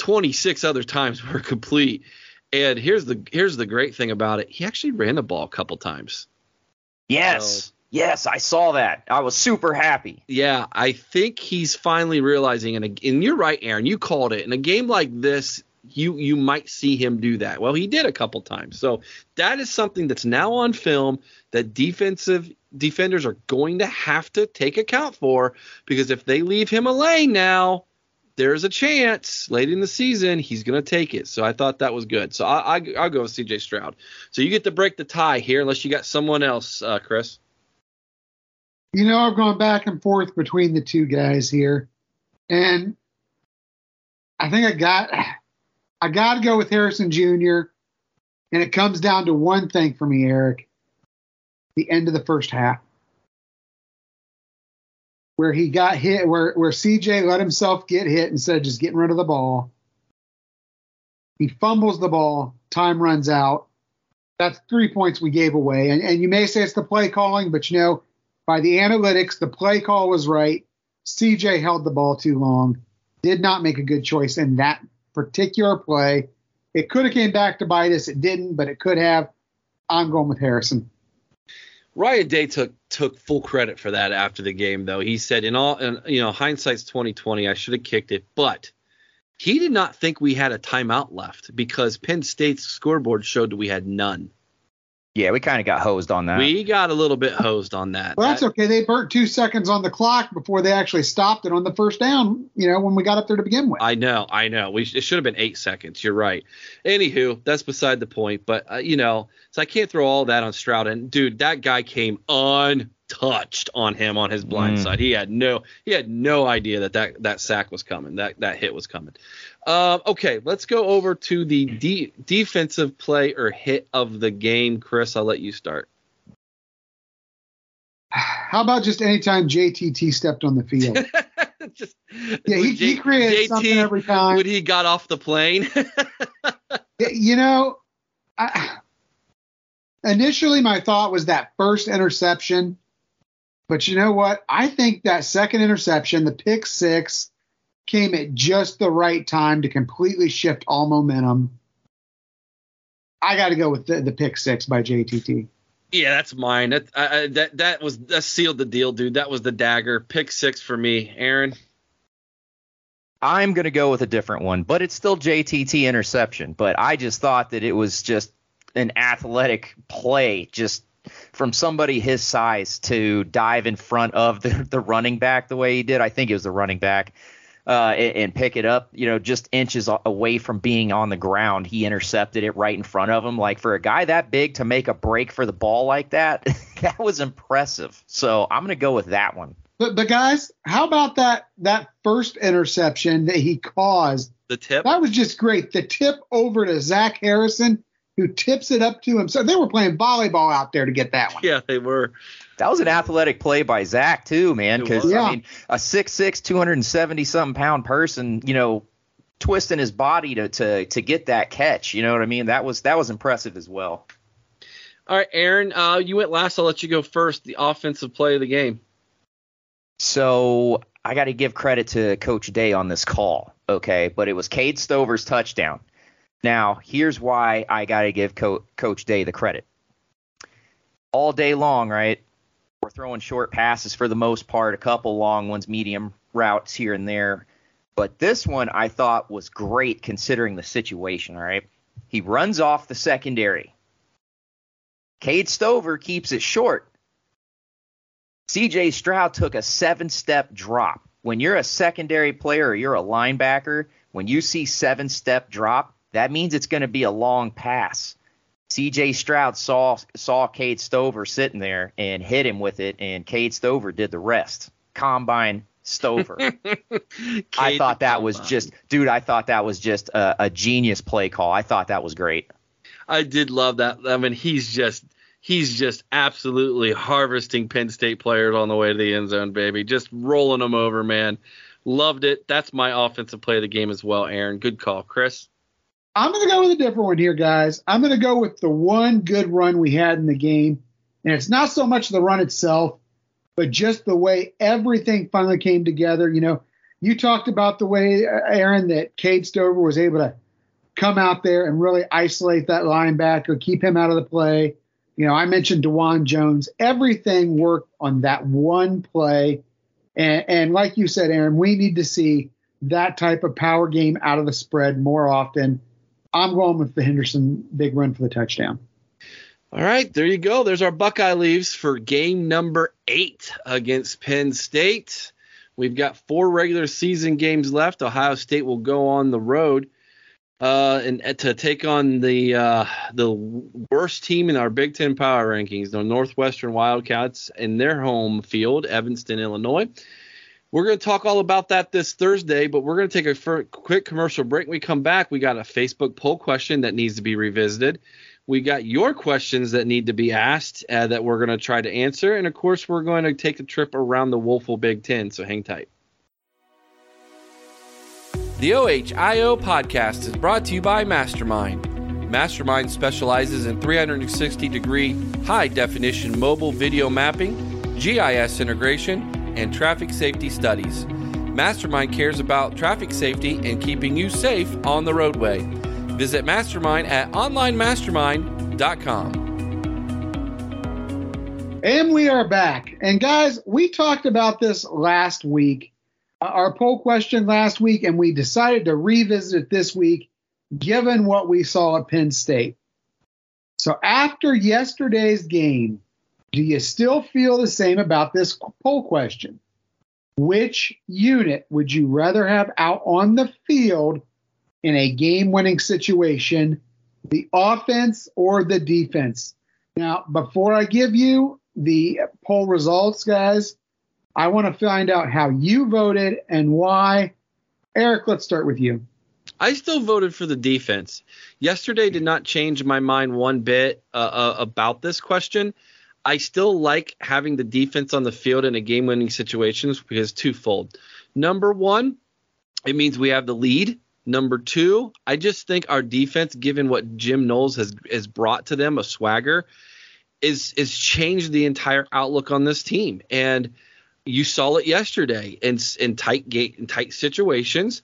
26 other times *laughs* were complete. And here's the here's the great thing about it. He actually ran the ball a couple times. Yes. So- yes, I saw that. I was super happy. Yeah, I think he's finally realizing, and, and you're right, Aaron. You called it. In a game like this, you you might see him do that. Well, he did a couple times. So that is something that's now on film that defensive defenders are going to have to take account for because if they leave him a lane now, there's a chance late in the season he's going to take it. So I thought that was good. So I, I I'll go with C.J. Stroud. So you get to break the tie here, unless you got someone else, uh, Chris. You know, I've gone back and forth between the two guys here, and I think I got I got to go with Harrison Jr. And it comes down to one thing for me, Eric: the end of the first half, where he got hit, where where CJ let himself get hit instead of just getting rid of the ball. He fumbles the ball, time runs out. That's three points we gave away, and, and you may say it's the play calling, but you know by the analytics, the play call was right. CJ held the ball too long, did not make a good choice in that particular play. It could have came back to bite us. It didn't, but it could have. I'm going with Harrison. Ryan Day took took full credit for that after the game, though. He said, "In all, in, you know, hindsight's 2020. I should have kicked it, but he did not think we had a timeout left because Penn State's scoreboard showed that we had none. Yeah, we kind of got hosed on that. We got a little bit hosed on that. Well, that's That- okay. They burnt two seconds on the clock before they actually stopped it on the first down. You know, when we got up there to begin with. I know, I know. We sh- it should have been eight seconds. You're right. Anywho, that's beside the point. But uh, you know, so I can't throw all that on Stroud. And dude, that guy came untouched on him on his blind Mm. side. He had no, he had no idea that that that sack was coming. That that hit was coming. Um, okay, let's go over to the de- defensive play or hit of the game. Chris, I'll let you start. How about just anytime JTT stepped on the field? *laughs* Just, Yeah, he, when he J- created something every time. when he got off the plane. *laughs* you know, I, initially my thought was that first interception, but you know what? I think that second interception, the pick six, came at just the right time to completely shift all momentum. I got to go with the, the pick six by JTT. Yeah, that's mine. That I, that that was that sealed the deal, dude. That was the dagger. Pick six for me, Aaron. I'm going to go with a different one, but it's still JTT interception. But I just thought that it was just an athletic play, just from somebody his size to dive in front of the, *laughs* the running back the way he did. I think it was the running back. Uh, and, and, pick it up, you know, just inches away from being on the ground. He intercepted it right in front of him. Like for a guy that big to make a break for the ball like that, *laughs* that was impressive. So I'm going to go with that one. But but guys, how about that that first interception that he caused? The tip. That was just great. The tip over to Zach Harrison, who tips it up to him. So they were playing volleyball out there to get that one. Yeah, they were. That was an athletic play by Zach too, man. Because yeah. I mean, a 6'6", 270 something pound person, you know, twisting his body to to to get that catch. You know what I mean? That was that was impressive as well. All right, Aaron, uh, you went last. I'll let you go first. The offensive play of the game. So I got to give credit to Coach Day on this call, okay? But it was Cade Stover's touchdown. Now, here's why I got to give Co- Coach Day the credit. All day long, right? We're throwing short passes for the most part, a couple long ones, medium routes here and there. But this one I thought was great considering the situation, all right? He runs off the secondary. Cade Stover keeps it short. CJ Stroud took a seven step drop. When you're a secondary player or you're a linebacker, when you see seven step drop, that means it's going to be a long pass. CJ Stroud saw saw Cade Stover sitting there and hit him with it, and Cade Stover did the rest. Combine Stover. *laughs* I thought that was just, dude. I thought that was just a, a genius play call. I thought that was great. I did love that. I mean, he's just he's just absolutely harvesting Penn State players on the way to the end zone, baby. Just rolling them over, man. Loved it. That's my offensive play of the game as well, Aaron. Good call, Chris. I'm going to go with a different one here, guys. I'm going to go with the one good run we had in the game. And it's not so much the run itself, but just the way everything finally came together. You know, you talked about the way, uh, Aaron, that Cade Stover was able to come out there and really isolate that linebacker, keep him out of the play. You know, I mentioned Dawand Jones. Everything worked on that one play. And, and like you said, Aaron, we need to see that type of power game out of the spread more often. I'm going with the Henderson big run for the touchdown. All right, there you go. There's our Buckeye leaves for game number eight against Penn State. We've got four regular season games left. Ohio State will go on the road uh, and to take on the uh, the worst team in our Big Ten power rankings, the Northwestern Wildcats, in their home field, Evanston, Illinois. We're going to talk all about that this Thursday, but we're going to take a quick commercial break. When we come back, we got a Facebook poll question that needs to be revisited. We got your questions that need to be asked uh, that we're going to try to answer, and of course, we're going to take a trip around the Woeful Big Ten. So hang tight. The OHIO podcast is brought to you by Mastermind. Mastermind specializes in 360 degree high definition mobile video mapping, GIS integration, and traffic safety studies. Mastermind cares about traffic safety and keeping you safe on the roadway. Visit Mastermind at onlinemastermind.com. And we are back. And guys, we talked about this last week uh, our poll question last week, and we decided to revisit it this week, given what we saw at Penn State. So after yesterday's game, do you still feel the same about this poll question? Which unit would you rather have out on the field in a game winning situation, the offense or the defense? Now, before I give you the poll results, guys, I want to find out how you voted and why. Eric, let's start with you. I still voted for the defense. Yesterday did not change my mind one bit uh, uh, about this question. I still like having the defense on the field in a game winning situations because twofold. Number one, it means we have the lead. Number two, I just think our defense, given what Jim Knowles has has brought to them, a swagger, is is changed the entire outlook on this team. And you saw it yesterday in in tight gate in tight situations.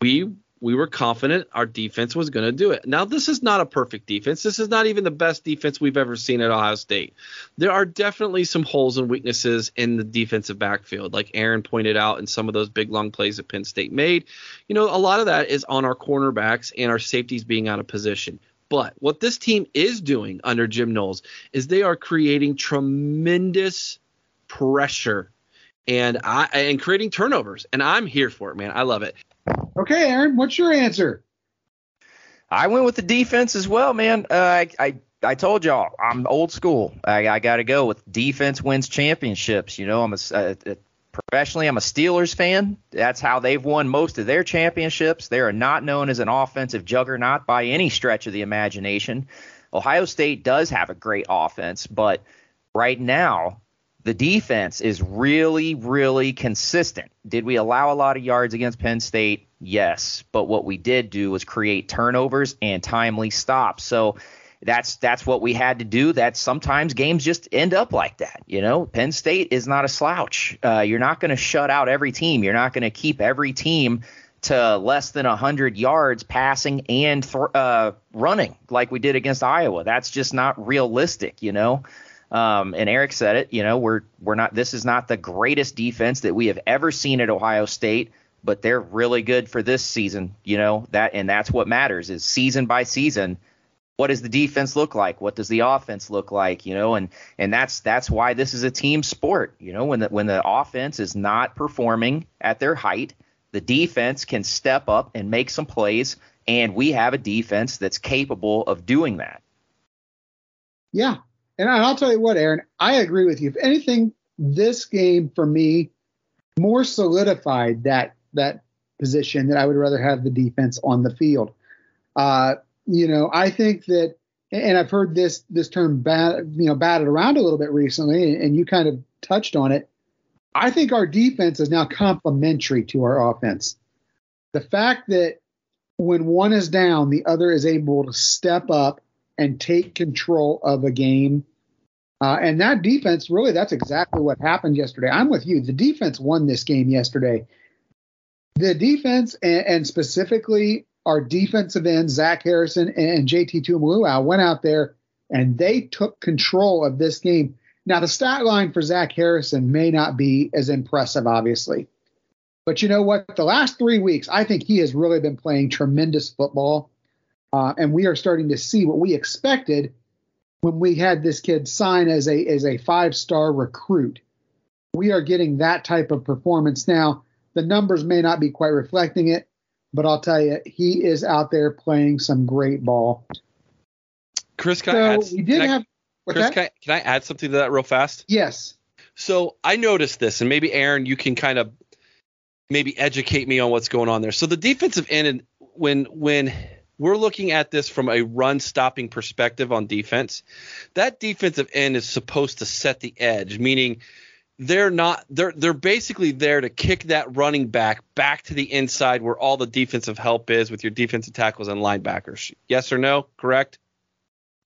We we were confident our defense was going to do it. Now, this is not a perfect defense. This is not even the best defense we've ever seen at Ohio State. There are definitely some holes and weaknesses in the defensive backfield, like Aaron pointed out in some of those big long plays that Penn State made. You know, a lot of that is on our cornerbacks and our safeties being out of position. But what this team is doing under Jim Knowles is they are creating tremendous pressure and I and creating turnovers. And I'm here for it, man. I love it. Okay, Aaron, what's your answer? I went with the defense as well, man. Uh, I, I I told y'all I'm old school. I, I got to go with defense wins championships. You know, I'm a, a, a, professionally I'm a Steelers fan. That's how they've won most of their championships. They are not known as an offensive juggernaut by any stretch of the imagination. Ohio State does have a great offense, but right now the defense is really, really consistent. Did we allow a lot of yards against Penn State? Yes. But what we did do was create turnovers and timely stops. So that's that's what we had to do. That sometimes games just end up like that. You know, Penn State is not a slouch. Uh, you're not going to shut out every team. You're not going to keep every team to less than 100 yards passing and th- uh, running like we did against Iowa. That's just not realistic, you know. Um, and Eric said it. You know, we're we're not. This is not the greatest defense that we have ever seen at Ohio State, but they're really good for this season. You know that, and that's what matters is season by season. What does the defense look like? What does the offense look like? You know, and and that's that's why this is a team sport. You know, when the when the offense is not performing at their height, the defense can step up and make some plays, and we have a defense that's capable of doing that. Yeah, and I'll tell you what, Aaron, I agree with you. If anything, this game for me more solidified that that position that I would rather have the defense on the field. Uh, you know, I think that, and I've heard this this term bat, you know, batted around a little bit recently, and you kind of touched on it. I think our defense is now complementary to our offense. The fact that when one is down, the other is able to step up and take control of a game. Uh, and that defense, really, that's exactly what happened yesterday. I'm with you. The defense won this game yesterday. The defense, and, and specifically our defensive end, Zach Harrison and JT Tuimoloau, went out there and they took control of this game. Now, the stat line for Zach Harrison may not be as impressive, obviously. But you know what? The last three weeks, I think he has really been playing tremendous football. Uh, and we are starting to see what we expected when we had this kid sign as a as a five star recruit. We are getting that type of performance now. The numbers may not be quite reflecting it, but I'll tell you, he is out there playing some great ball. Chris, can so I add? We did have. I, Chris, can I, can I add something to that real fast? Yes. So I noticed this, and maybe Aaron, you can kind of maybe educate me on what's going on there. So the defensive end, when when we're looking at this from a run stopping perspective on defense. That defensive end is supposed to set the edge, meaning they're not they're they're basically there to kick that running back back to the inside where all the defensive help is with your defensive tackles and linebackers. Yes or no? Correct?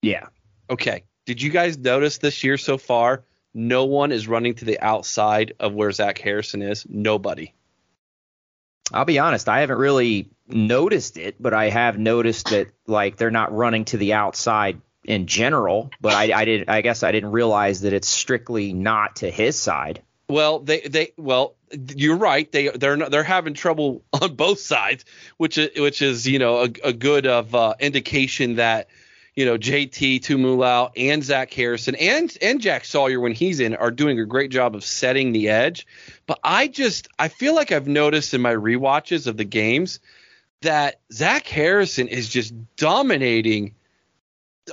Yeah. Okay. Did you guys notice this year so far? No one is running to the outside of where Zach Harrison is. Nobody. I'll be honest, I haven't really noticed it, but I have noticed that like they're not running to the outside in general. But I, I didn't. I guess I didn't realize that it's strictly not to his side. Well, they they well, you're right. They they're not, they're having trouble *laughs* on both sides, which is which is you know a, a good of uh, indication that you know JT Tuimoloau and Zach Harrison and and Jack Sawyer when he's in are doing a great job of setting the edge. But I just I feel like I've noticed in my re-watches of the games that Zach Harrison is just dominating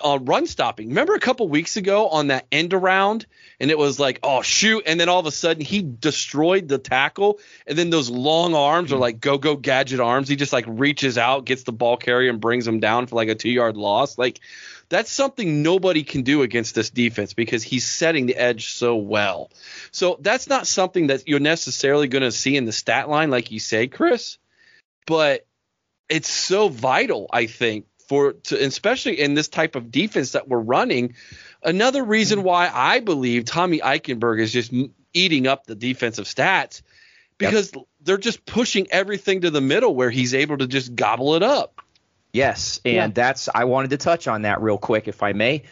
on run stopping. Remember a couple weeks ago on that end around, and it was like, oh shoot, and then all of a sudden he destroyed the tackle, and then those long arms are hmm. like go go gadget arms. He just like reaches out, gets the ball carrier, and brings him down for like a two yard loss. Like that's something nobody can do against this defense because he's setting the edge so well. So that's not something that you're necessarily going to see in the stat line, like you say, Chris. But it's so vital, I think, for to especially in this type of defense that we're running. Another reason why I believe Tommy Eichenberg is just eating up the defensive stats because they're just pushing everything to the middle where he's able to just gobble it up. Yes, and Yeah. that's I wanted to touch on that real quick, if I may.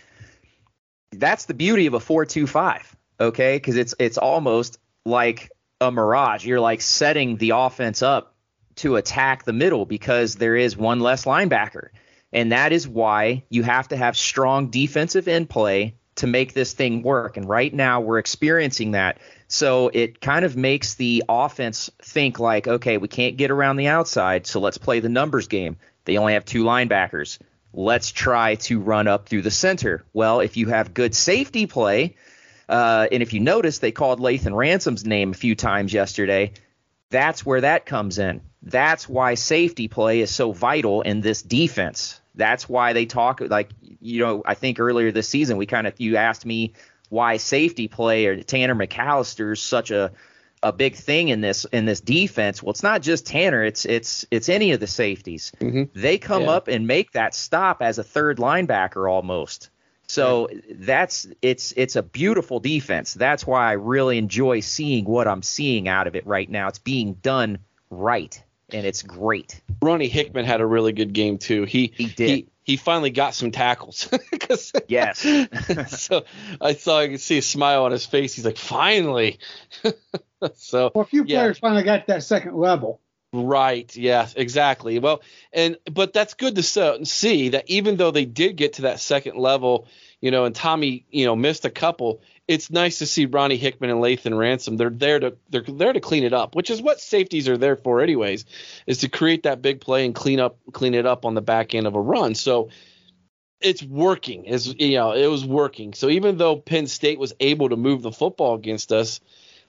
That's the beauty of a four-two-five, okay? Because it's it's almost like a mirage. You're like setting the offense up to attack the middle because there is one less linebacker, and that is why you have to have strong defensive end play to make this thing work. And right now we're experiencing that. So it kind of makes the offense think like, okay, we can't get around the outside, so let's play the numbers game. They only have two linebackers. Let's try to run up through the center. Well, if you have good safety play, uh, and if you notice, they called Lathan Ransom's name a few times yesterday. That's where that comes in. That's why safety play is so vital in this defense. That's why they talk like you know. I think earlier this season we kind of you asked me why safety play or Tanner McAllister is such a a big thing in this in this defense. Well, it's not just Tanner; it's it's it's any of the safeties. Mm-hmm. They come Yeah. up and make that stop as a third linebacker almost. So that's it's it's a beautiful defense. That's why I really enjoy seeing what I'm seeing out of it right now. It's being done right, and it's great. Ronnie Hickman had a really good game too. He He did. He, he finally got some tackles. *laughs* Yes. *laughs* so I saw I could see a smile on his face. He's like, finally. *laughs* so Well, a few Yeah. players finally got that second level. Right. Yes. Exactly. Well, and but that's good to so, see that even though they did get to that second level, you know, and Tommy, you know, missed a couple. It's nice to see Ronnie Hickman and Lathan Ransom. They're there to they're there to clean it up, which is what safeties are there for, anyways, is to create that big play and clean up clean it up on the back end of a run. So it's working. Is you know, it was working. So even though Penn State was able to move the football against us,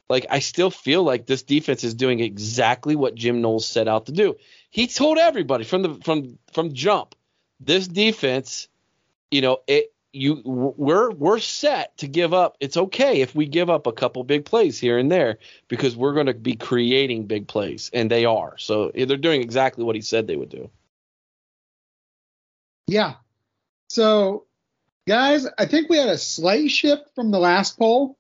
like I still feel like this defense is doing exactly what Jim Knowles set out to do. He told everybody from the from from jump, this defense, you know, it you we're we're set to give up. It's okay if we give up a couple big plays here and there because we're going to be creating big plays and they are. So eh, they're doing exactly what he said they would do. Yeah. So, guys, I think we had a slight shift from the last poll.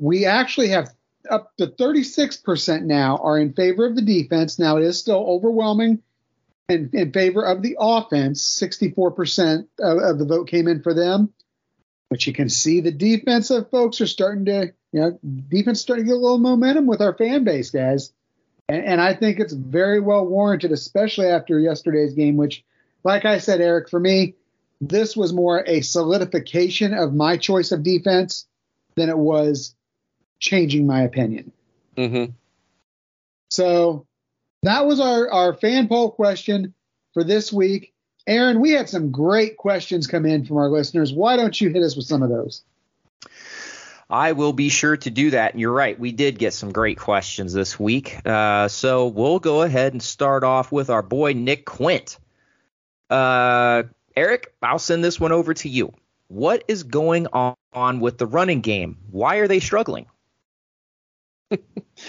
We actually have up to 36% now are in favor of the defense. Now, it is still overwhelming in, in favor of the offense. 64% of, of the vote came in for them. But you can see the defensive folks are starting to, you know, defense starting to get a little momentum with our fan base, guys. And, and I think it's very well warranted, especially after yesterday's game, which, like I said, Eric, for me, this was more a solidification of my choice of defense than it was changing my opinion. Mm-hmm. So that was our, our fan poll question for this week. Aaron, we had some great questions come in from our listeners. Why don't you hit us with some of those? I will be sure to do that. And you're right, we did get some great questions this week. Uh, so we'll go ahead and start off with our boy Nick Quint. Uh, Eric, I'll send this one over to you. What is going on, on with the running game? Why are they struggling? *laughs*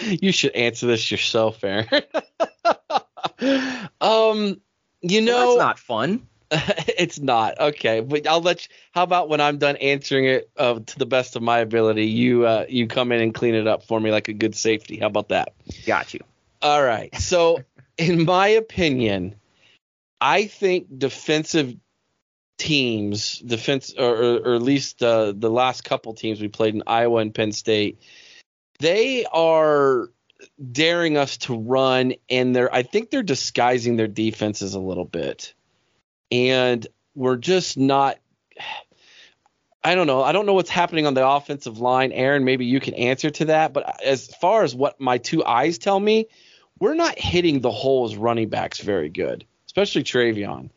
You should answer this yourself, Aaron. *laughs* um, you know, Well, that's not fun. *laughs* it's not okay, but I'll let. You, how about when I'm done answering it uh, to the best of my ability, you uh, you come in and clean it up for me like a good safety. How about that? Got you. All right. So, in my opinion, I think defensive teams, defense, or, or, or at least uh, the last couple teams we played in Iowa and Penn State, they are daring us to run, and they're I think they're disguising their defenses a little bit, and we're just not. I don't know. I don't know what's happening on the offensive line. Aaron, maybe you can answer to that. But as far as what my two eyes tell me, we're not hitting the holes running backs very good, especially TreVeyon.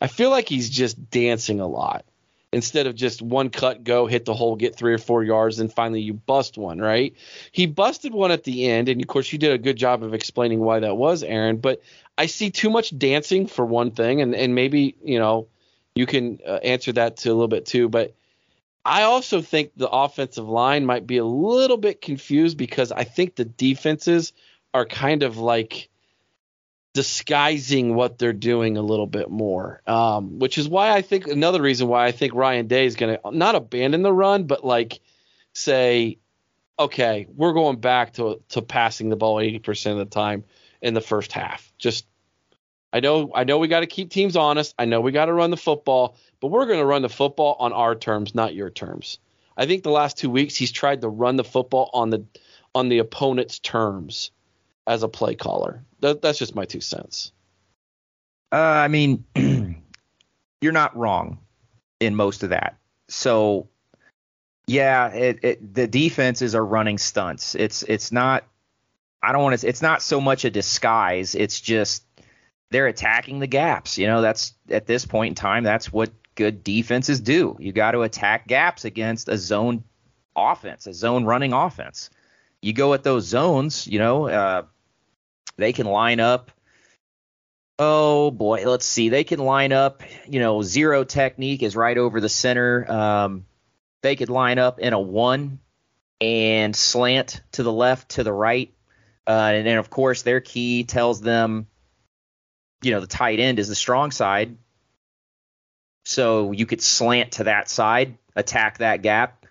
I feel like he's just dancing a lot instead of just one cut, go, hit the hole, get three or four yards, and finally you bust one, right? He busted one at the end, and of course you did a good job of explaining why that was, Aaron. But I see too much dancing for one thing, and, and maybe, you know, you can uh, answer that to a little bit too. But I also think the offensive line might be a little bit confused because I think the defenses are kind of like disguising what they're doing a little bit more, um, which is why I think another reason why I think Ryan Day is going to not abandon the run, but like say okay, we're going back to to passing the ball 80% of the time in the first half. Just I know I know we got to keep teams honest. I know we got to run the football, but we're going to run the football on our terms, not your terms. I think the last 2 weeks he's tried to run the football on the on the opponent's terms as a play caller. That, that's just my two cents. Uh, I mean, *clears throat* you're not wrong in most of that. So, yeah, it, it, the defenses are running stunts. It's it's not. I don't want to. It's not so much a disguise. It's just they're attacking the gaps. You know, that's at this point in time, that's what good defenses do. You got to attack gaps against a zone offense, a zone running offense. You go at those zones, you know, uh, they can line up Oh boy, let's see. They can line up. You know, zero technique is right over the center. Um, they could line up in a one and slant to the left, to the right, uh, and then of course their key tells them, you know, the tight end is the strong side. So you could slant to that side, attack that gap,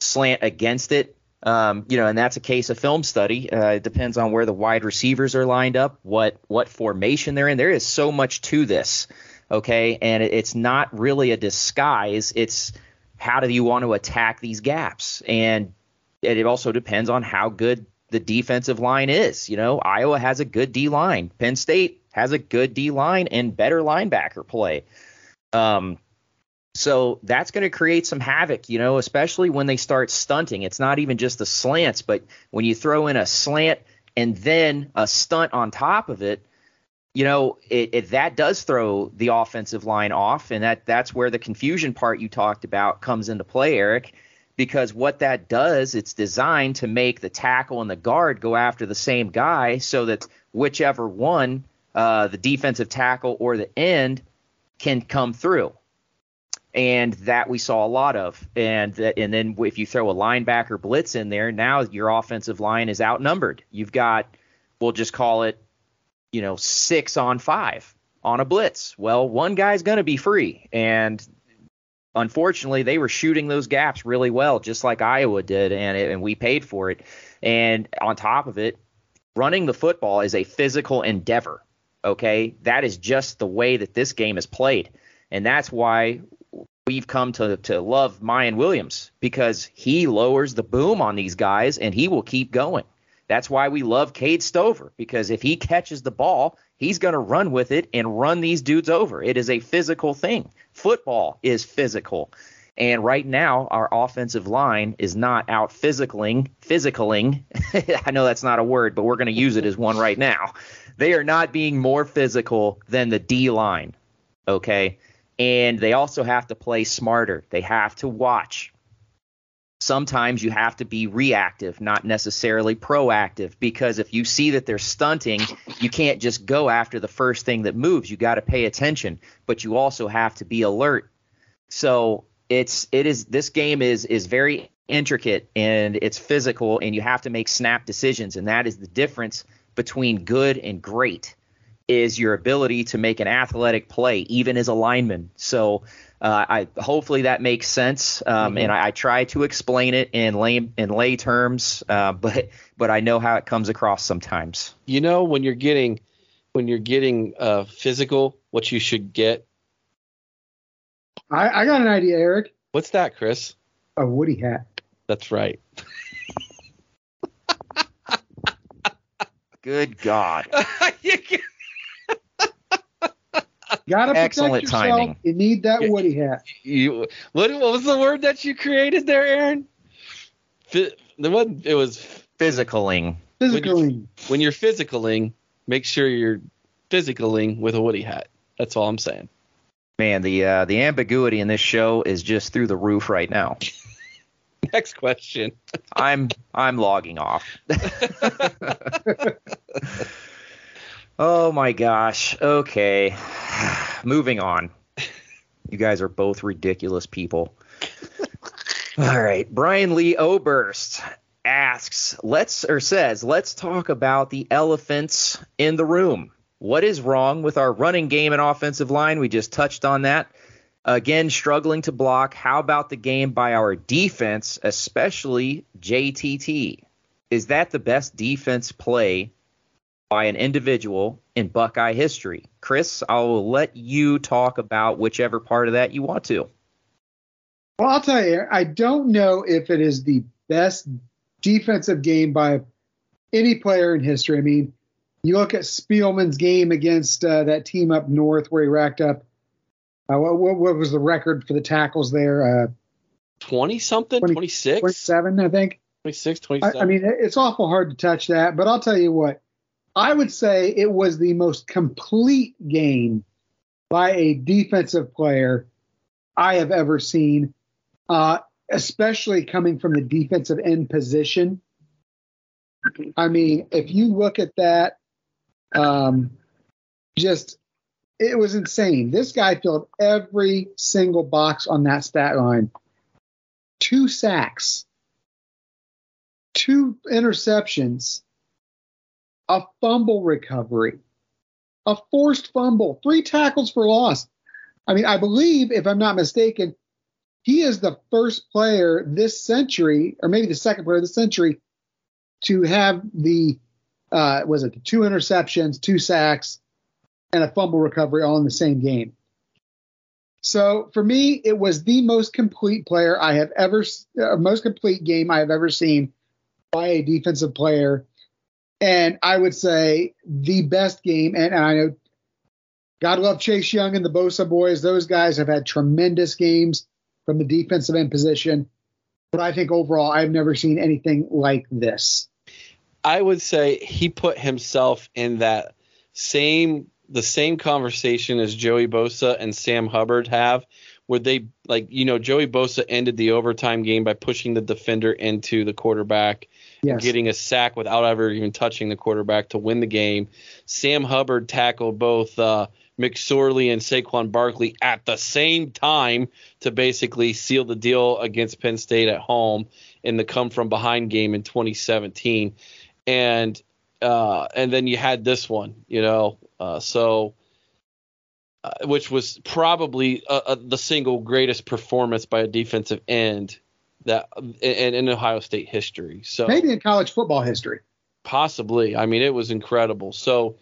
slant against it, um, you know, and that's a case of film study. Uh, it depends on where the wide receivers are lined up, what what formation they're in. There is so much to this, okay, and it, it's not really a disguise. It's how do you want to attack these gaps, and it also depends on how good the defensive line is. You know, Iowa has a good D line. Penn State has a good D line and better linebacker play. Um, so that's going to create some havoc, you know, especially when they start stunting. It's not even just the slants, but when you throw in a slant and then a stunt on top of it, you know, it, it, that does throw the offensive line off, and that that's where the confusion part you talked about comes into play, Eric. Because what that does, it's designed to make the tackle and the guard go after the same guy, so that whichever one, uh, the defensive tackle or the end, can come through and that we saw a lot of. And that, and then if you throw a linebacker blitz in there, now your offensive line is outnumbered. You've got, we'll just call it, you know, six on five on a blitz. Well, one guy's going to be free, and unfortunately, they were shooting those gaps really well, just like Iowa did, and and we paid for it. And on top of it, running the football is a physical endeavor. Okay, that is just the way that this game is played. And that's why we've come to to love Miyan Williams because he lowers the boom on these guys and he will keep going. That's why we love Cade Stover because if he catches the ball, he's going to run with it and run these dudes over. It is a physical thing. Football is physical. And right now, our offensive line is not out physicaling, physicaling. *laughs* I know that's not a word, but we're going to use it as one right now. They are not being more physical than the D line. Okay and they also have to play smarter. They have to watch. Sometimes you have to be reactive, not necessarily proactive, because if you see that they're stunting, you can't just go after the first thing that moves. You got to pay attention, but you also have to be alert. So it's it is this game is is very intricate and it's physical, and you have to make snap decisions, and that is the difference between good and great is your ability to make an athletic play, even as a lineman. So uh, I hopefully that makes sense, um, mm-hmm. and I, I, try to explain it in lay in lay terms, uh, *laughs* but but I know how it comes across sometimes. You know when you're getting when you're getting uh, physical, what you should get. I, I got an idea, Eric. What's that, Chris? A Woody hat. That's right. *laughs* Good God. *laughs* Gotta protect Excellent yourself. timing. You need that Woody hat. You, what, what was the word that you created there, Aaron? the one it was physicaling. Physicaling. When, you, are physicaling, make sure you're physicaling with a Woody hat. That's all I'm saying. Man, the uh, the ambiguity in this show is just through the roof right now. *laughs* Next question. I'm I'm logging off. *laughs* *laughs* Oh my gosh. Okay. *sighs* Moving on. You guys are both ridiculous people. *laughs* All right. Brian Lee Oberst asks, let's or says, let's talk about the elephants in the room. What is wrong with our running game and offensive line? We just touched on that. Again, struggling to block. How about the game by our defense, especially JTT? Is that the best defense play by an individual in Buckeye history? Chris, I'll let you talk about whichever part of that you want to. Well, I'll tell you, I don't know if it is the best defensive game by any player in history. I mean, you look at Spielman's game against uh, that team up north where he racked up. Uh, what, what, was the record for the tackles there? Uh, 20 something, 26, 27, I think. 26, 27. I, I mean, it's awful hard to touch that, but I'll tell you what, I would say it was the most complete game by a defensive player I have ever seen, uh, especially coming from the defensive end position. I mean, if you look at that, um, just it was insane. This guy filled every single box on that stat line. Two sacks, two interceptions, a fumble recovery, a forced fumble, three tackles for loss. I mean, I believe, if I'm not mistaken, he is the first player this century, or maybe the second player this century, to have the uh, was it two interceptions, two sacks, and a fumble recovery all in the same game. So for me, it was the most complete player I have ever, uh, most complete game I have ever seen by a defensive player, and I would say the best game. And, and I know, God love Chase Young and the Bosa boys; those guys have had tremendous games from the defensive end position. But I think overall, I've never seen anything like this. I would say he put himself in that same the same conversation as Joey Bosa and Sam Hubbard have, where they like you know Joey Bosa ended the overtime game by pushing the defender into the quarterback, yes. getting a sack without ever even touching the quarterback to win the game. Sam Hubbard tackled both uh, McSorley and Saquon Barkley at the same time to basically seal the deal against Penn State at home in the come from behind game in 2017, and uh, and then you had this one, you know, uh, so, uh, which was probably uh, uh, the single greatest performance by a defensive end that um, in, in Ohio State history. So maybe in college football history. Possibly. I mean, it was incredible. So,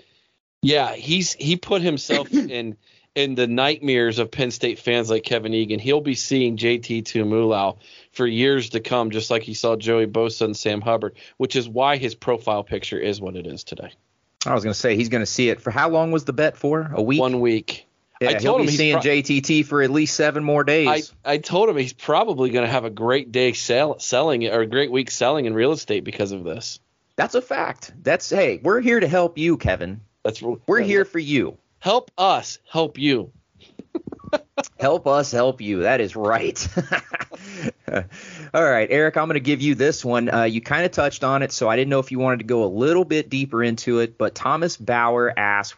yeah, he's he put himself *coughs* in in the nightmares of Penn State fans like Kevin Egan. He'll be seeing JT Tuimoloau for years to come, just like he saw Joey Bosa and Sam Hubbard, which is why his profile picture is what it is today. I was going to say he's going to see it for how long was the bet for? A week? One week. Yeah, I told he'll be him seeing pro- JTT for at least seven more days. I, I told him he's probably going to have a great day sell, selling or a great week selling in real estate because of this. That's a fact. That's hey, we're here to help you, Kevin. That's we're here for you. Help us help you. *laughs* help us help you. That is right. *laughs* All right, Eric, I'm going to give you this one. Uh, you kind of touched on it, so I didn't know if you wanted to go a little bit deeper into it. But Thomas Bauer asked,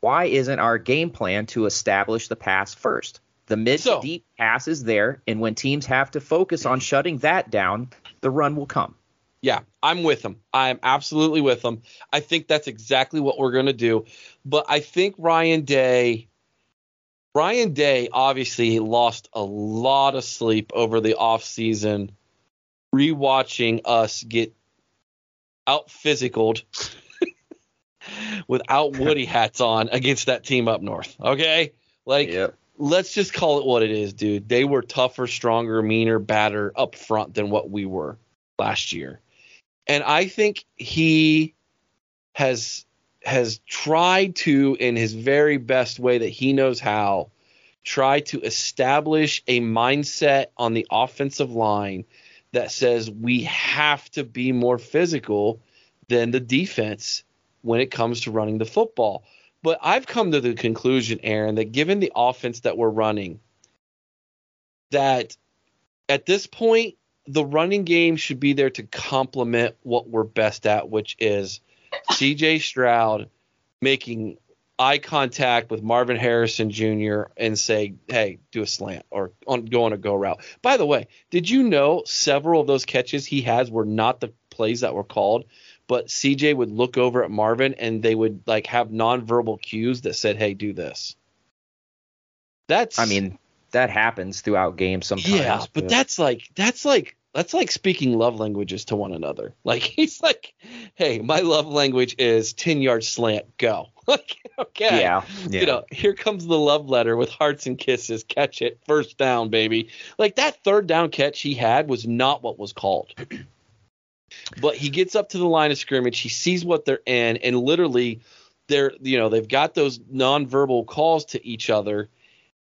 why isn't our game plan to establish the pass first? The mid so, deep pass is there, and when teams have to focus on shutting that down, the run will come. Yeah, I'm with them. I'm absolutely with them. I think that's exactly what we're going to do. But I think Ryan Day Ryan Day obviously lost a lot of sleep over the offseason rewatching us get out physicaled without *laughs* Woody hats on against that team up north. Okay? Like yep. let's just call it what it is, dude. They were tougher, stronger, meaner, badder up front than what we were last year. And I think he has has tried to, in his very best way that he knows how, try to establish a mindset on the offensive line that says we have to be more physical than the defense when it comes to running the football. But I've come to the conclusion, Aaron, that given the offense that we're running, that at this point, the running game should be there to complement what we're best at, which is CJ Stroud making eye contact with Marvin Harrison Jr. and say, "Hey, do a slant or on, go on a go route." By the way, did you know several of those catches he has were not the plays that were called, but CJ would look over at Marvin and they would like have nonverbal cues that said, "Hey, do this." That's I mean, that happens throughout games sometimes. Yeah, but that's like that's like that's like speaking love languages to one another. *laughs* Like he's like, "Hey, my love language is 10 yard slant, go." *laughs* like, okay. Yeah, yeah. You know, here comes the love letter with hearts and kisses. Catch it. First down, baby. Like that third down catch he had was not what was called. *clears throat* but he gets up to the line of scrimmage, he sees what they're in and literally they're you know, they've got those nonverbal calls to each other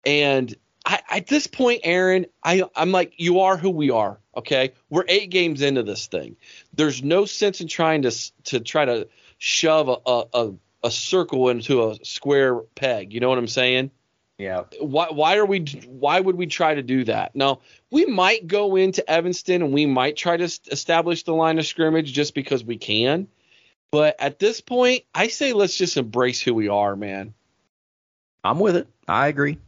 and I, at this point, Aaron, I, I'm like, you are who we are. Okay, we're eight games into this thing. There's no sense in trying to to try to shove a, a, a circle into a square peg. You know what I'm saying? Yeah. Why why are we why would we try to do that? Now, we might go into Evanston and we might try to establish the line of scrimmage just because we can. But at this point, I say let's just embrace who we are, man. I'm with it. I agree.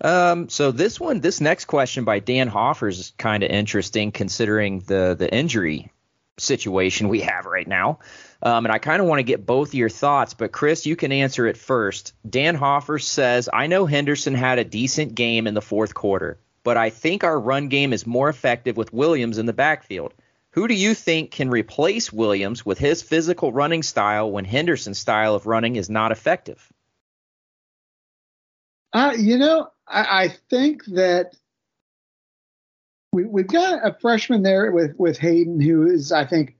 Um, so this one, this next question by Dan Hoffer is kind of interesting considering the the injury situation we have right now. Um, and I kind of want to get both your thoughts, but Chris, you can answer it first. Dan Hoffer says, I know Henderson had a decent game in the fourth quarter, but I think our run game is more effective with Williams in the backfield. Who do you think can replace Williams with his physical running style when Henderson's style of running is not effective? Uh, you know, I, I think that we, we've got a freshman there with, with Hayden who is, I think,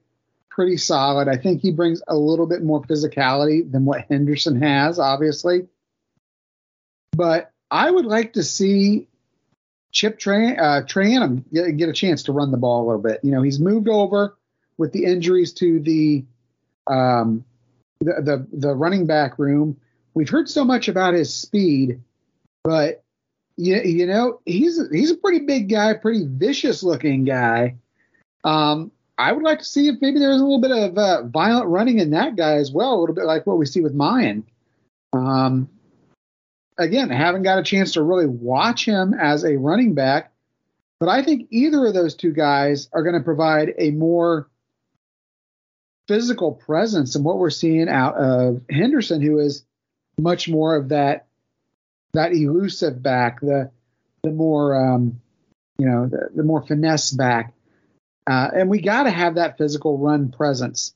pretty solid. I think he brings a little bit more physicality than what Henderson has, obviously. But I would like to see Chip Tran, uh, Trayanum get, get, a chance to run the ball a little bit. You know, he's moved over with the injuries to the um, the, the the running back room. We've heard so much about his speed, but you, you know, he's he's a pretty big guy, pretty vicious looking guy. Um, I would like to see if maybe there's a little bit of uh, violent running in that guy as well, a little bit like what we see with Miyan. Um, again, haven't got a chance to really watch him as a running back, but I think either of those two guys are going to provide a more physical presence than what we're seeing out of Henderson, who is much more of that that elusive back, the the more um, you know, the, the more finesse back. Uh, and we got to have that physical run presence.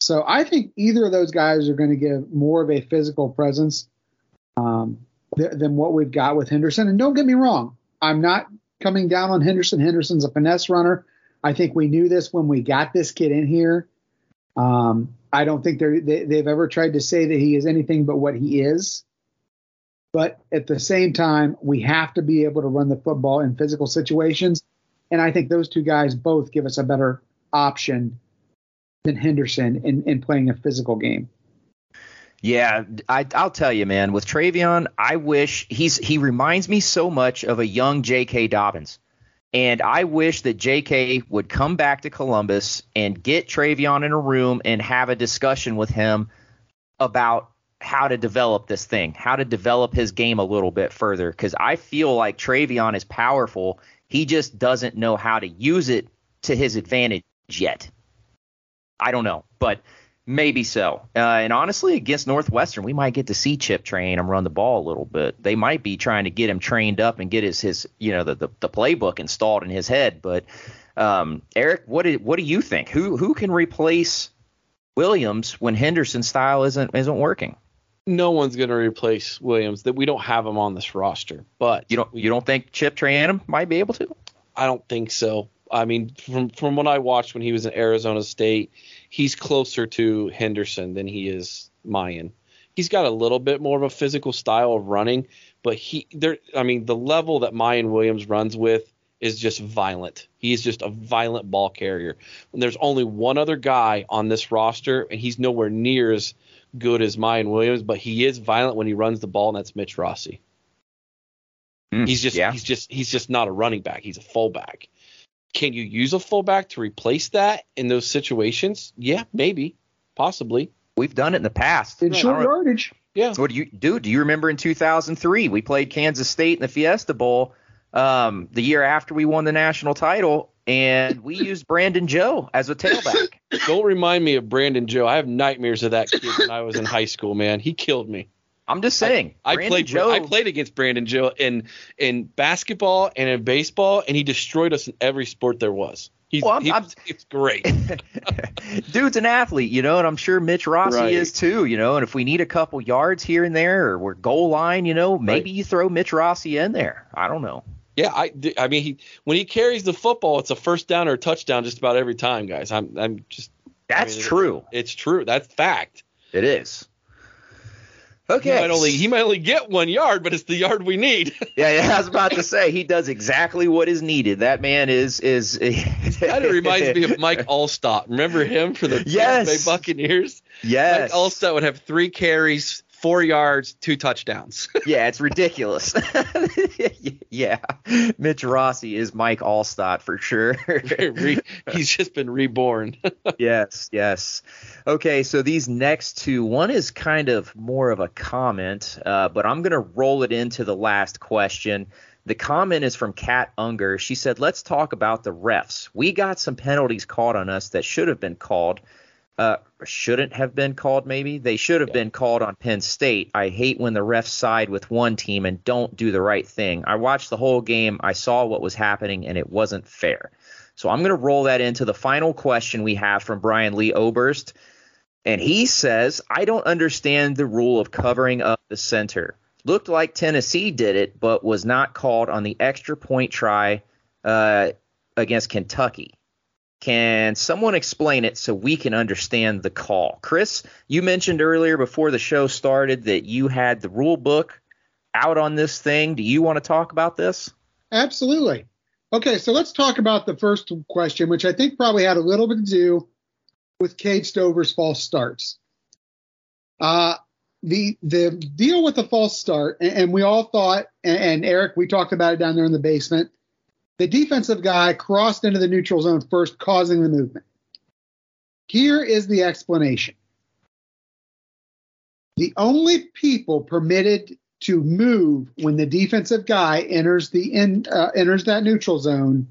So I think either of those guys are going to give more of a physical presence um, th- than what we've got with Henderson. And don't get me wrong, I'm not coming down on Henderson. Henderson's a finesse runner. I think we knew this when we got this kid in here. Um, I don't think they, they've ever tried to say that he is anything but what he is. But at the same time, we have to be able to run the football in physical situations. And I think those two guys both give us a better option than Henderson in, in playing a physical game. Yeah, I, will tell you, man. With TreVeyon, I wish he's he reminds me so much of a young J.K. Dobbins, and I wish that J.K. would come back to Columbus and get TreVeyon in a room and have a discussion with him about how to develop this thing, how to develop his game a little bit further. Because I feel like TreVeyon is powerful. He just doesn't know how to use it to his advantage yet. I don't know, but maybe so. Uh, and honestly, against Northwestern, we might get to see Chip Trayanum run the ball a little bit. They might be trying to get him trained up and get his his you know the the, the playbook installed in his head. But um, Eric, what do, what do you think? Who who can replace Williams when Henderson's style isn't isn't working? No one's going to replace Williams. That we don't have him on this roster. But you don't you don't think Chip Trayanum might be able to? I don't think so. I mean, from from what I watched when he was in Arizona State, he's closer to Henderson than he is Miyan. He's got a little bit more of a physical style of running, but he there. I mean, the level that Miyan Williams runs with is just violent. He's just a violent ball carrier. And there's only one other guy on this roster, and he's nowhere near as good as Miyan Williams, but he is violent when he runs the ball, and that's Mitch Rossi. Mm, he's just yeah. he's just he's just not a running back. He's a fullback. Can you use a fullback to replace that in those situations? Yeah, maybe, possibly. We've done it in the past. In short yardage. Yeah. What do you do? Do you remember in 2003 we played Kansas State in the Fiesta Bowl um, the year after we won the national title, and we used Brandon Joe as a tailback. *laughs* Don't remind me of Brandon Joe. I have nightmares of that kid when I was in high school, man. He killed me. I'm just saying. I Brandon played Joe. I played against Brandon Joe in in basketball and in baseball, and he destroyed us in every sport there was. He's, Well, I'm- he, I'm- he's great. *laughs* Dude's an athlete, you know, and I'm sure Mitch Rossi Right. is too, you know. And if we need a couple yards here and there, or we're goal line, you know, maybe Right. you throw Mitch Rossi in there. I don't know. Yeah, I I mean he when he carries the football, it's a first down or a touchdown just about every time, guys. I'm I'm just I That's mean, true. It's true. That's fact. It is. He Okay. might only he might only get one yard, but it's the yard we need. *laughs* yeah, yeah, I was about to say he does exactly what is needed. That man is is. *laughs* kind of reminds me of Mike *laughs* Alstott. Remember him for the Yes. Bay Buccaneers? Yes. Mike Alstott would have three carries, four yards, two touchdowns. *laughs* yeah, it's ridiculous. *laughs* yeah, Mitch Rossi is Mike Alstott for sure. *laughs* He's just been reborn. yes, yes. Okay, so these next two, one is kind of more of a comment, uh, but I'm going to roll it into the last question. The comment is from Kat Unger. She said, Let's talk about the refs. We got some penalties called on us that should have been called. Uh, shouldn't have been called, maybe. They should have been called on Penn State. I hate when the refs side with one team and don't do the right thing. I watched the whole game. I saw what was happening, and it wasn't fair. So I'm going to roll that into the final question we have from Brian Lee Oberst. And he says, I don't understand the rule of covering up the center. Looked like Tennessee did it, but was not called on the extra point try uh, against Kentucky. Can someone explain it so we can understand the call? Chris, you mentioned earlier before the show started that you had the rule book out on this thing. Do you want to talk about this? Absolutely. Okay, so let's talk about the first question, which I think probably had a little bit to do with Cade Stover's false starts. Uh, the the deal with the false start, and, and we all thought, and, and Eric, we talked about it down there in the basement. The defensive guy crossed into the neutral zone first, causing the movement. Here is the explanation. The only people permitted to move when the defensive guy enters the in, uh, enters that neutral zone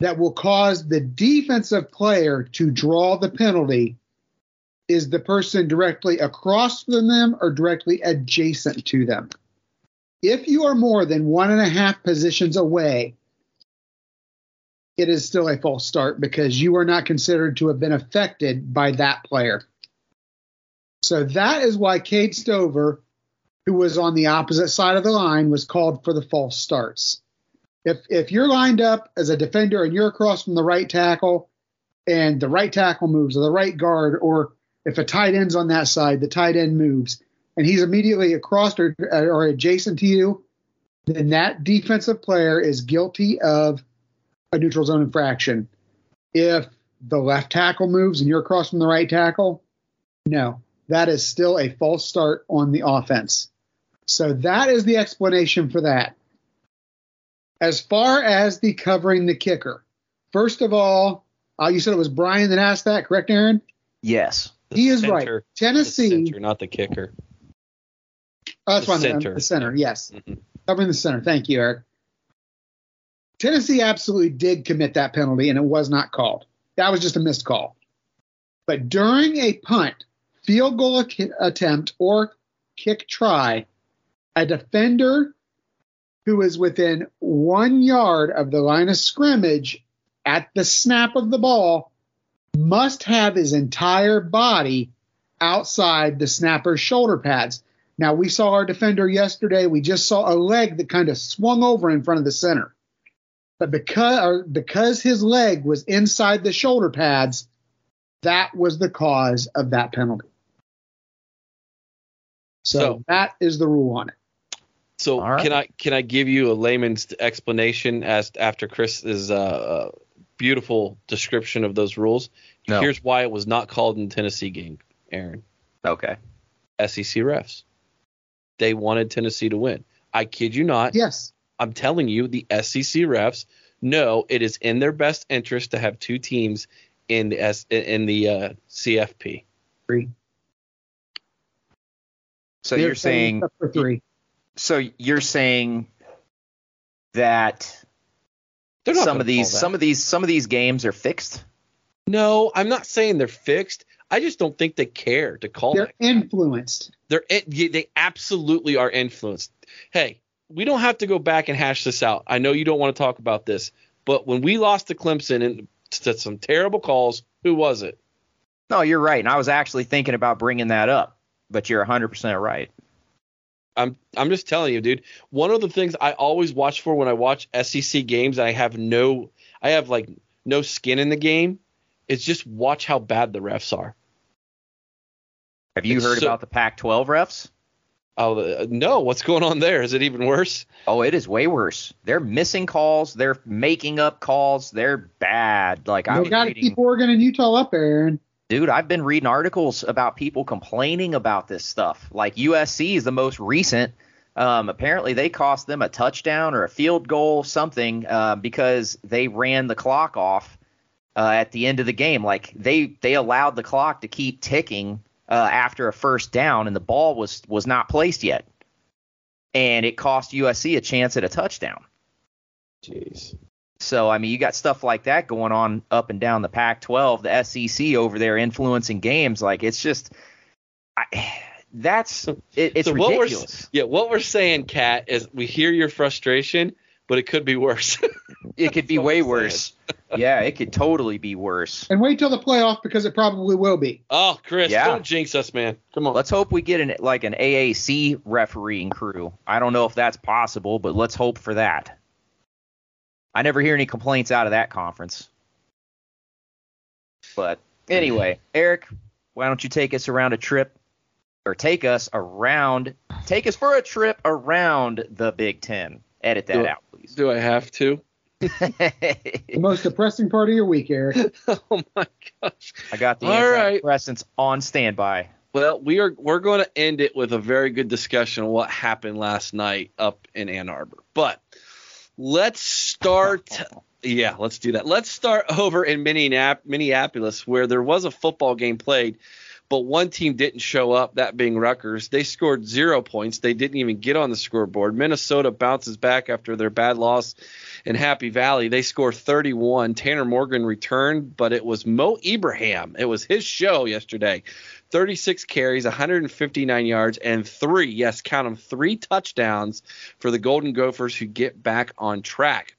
that will cause the defensive player to draw the penalty is the person directly across from them or directly adjacent to them. If you are more than one and a half positions away, it is still a false start because you are not considered to have been affected by that player. So that is why Cade Stover, who was on the opposite side of the line, was called for the false starts. If if you're lined up as a defender and you're across from the right tackle, and the right tackle moves, or the right guard, or if a tight end's on that side, the tight end moves, and he's immediately across or, or adjacent to you, then that defensive player is guilty of a neutral zone infraction. If the left tackle moves and you're across from the right tackle, no, that is still a false start on the offense. So that is the explanation for that. As far as the covering the kicker, first of all, uh, you said it was Brian that asked that, correct, Aaron? Yes. He is center. right. The Tennessee, center, not the kicker. Oh, that's the fine. the center. the center, yes. Mhm. Covering the center. Thank you, Eric. Tennessee absolutely did commit that penalty, and it was not called. That was just a missed call. But during a punt, field goal attempt, or kick try, a defender who is within one yard of the line of scrimmage at the snap of the ball must have his entire body outside the snapper's shoulder pads. Now, we saw our defender yesterday. We just saw a leg that kind of swung over in front of the center. But because, because his leg was inside the shoulder pads, that was the cause of that penalty. So, So- that is the rule on it. So All right. can I can I give you a layman's explanation as after Chris's uh, uh, beautiful description of those rules? No. Here's why it was not called in Tennessee game, Aaron. Okay. SEC refs. They wanted Tennessee to win. I kid you not. Yes. I'm telling you, the SEC refs know it is in their best interest to have two teams in the S in the uh, CFP. Three. So They're you're saying for three. so you're saying that some of these some of these some of these games are fixed. No, I'm not saying they're fixed. I just don't think they care to call. They're that. influenced. They're they absolutely are influenced. Hey, we don't have to go back and hash this out. I know you don't want to talk about this, but when we lost to Clemson and to some terrible calls, who was it? No, you're right. And I was actually thinking about bringing that up, but you're 100% right. I'm I'm just telling you, dude. One of the things I always watch for when I watch SEC games, I have no I have like no skin in the game. Is just watch how bad the refs are. Have you It's heard so- about the Pac-12 refs? Oh uh, no, what's going on there? Is it even worse? Oh, it is way worse. They're missing calls. They're making up calls. They're bad. Like I They was got to keep Oregon and Utah up there, Aaron. dude. I've been reading articles about people complaining about this stuff. Like USC is the most recent. Um, apparently, they cost them a touchdown or a field goal, something, uh, because they ran the clock off uh, at the end of the game. Like they they allowed the clock to keep ticking uh, after a first down, and the ball was was not placed yet, and it cost USC a chance at a touchdown. Jeez. So I mean, you got stuff like that going on up and down the Pac-12, the SEC over there influencing games. Like it's just, I, *sighs* that's it, it's so what ridiculous. yeah, what we're saying, Kat, is we hear your frustration, but it could be worse. *laughs* It could be way worse. yeah, it could totally be worse. And wait till the playoff because it probably will be. oh, Chris, Yeah. don't jinx us, man. Come on. Let's hope we get an like an AAC refereeing crew. I don't know if that's possible, but let's hope for that. I never hear any complaints out of that conference. But anyway, Eric, why don't you take us around a trip or take us around take us for a trip around the Big 10. Edit that Do- out, please. Do I have to? The most depressing part of your week, Eric. *laughs* oh my gosh. I got the All right. antidepressants on standby. Well, we are we're going to end it with a very good discussion of what happened last night up in Ann Arbor. But let's start. *laughs* yeah, let's do that. Let's start over in Minneap- Minneapolis, where there was a football game played, but one team didn't show up. That being Rutgers. They scored zero points. They didn't even get on the scoreboard. Minnesota bounces back after their bad loss in Happy Valley. They score 31. Tanner Morgan returned, but it was Mo Ibrahim. It was his show yesterday. 36 carries, 159 yards, and three, yes, count them, three touchdowns for the Golden Gophers who get back on track.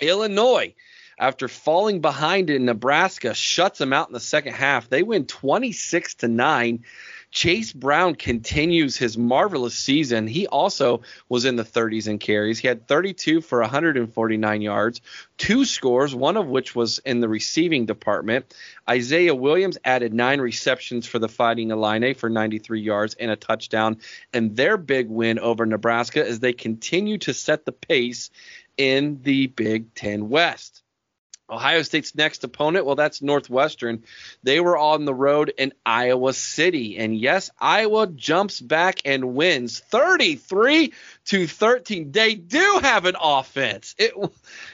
Illinois, after falling behind in Nebraska, shuts them out in the second half. They win 26 to 9. Chase Brown continues his marvelous season. He also was in the 30s in carries. He had 32 for 149 yards, two scores, one of which was in the receiving department. Isaiah Williams added nine receptions for the Fighting Illini for 93 yards and a touchdown. And their big win over Nebraska as they continue to set the pace in the Big Ten West. Ohio State's next opponent, well, that's Northwestern. They were on the road in Iowa City. And yes, Iowa jumps back and wins 33 to 13. They do have an offense it,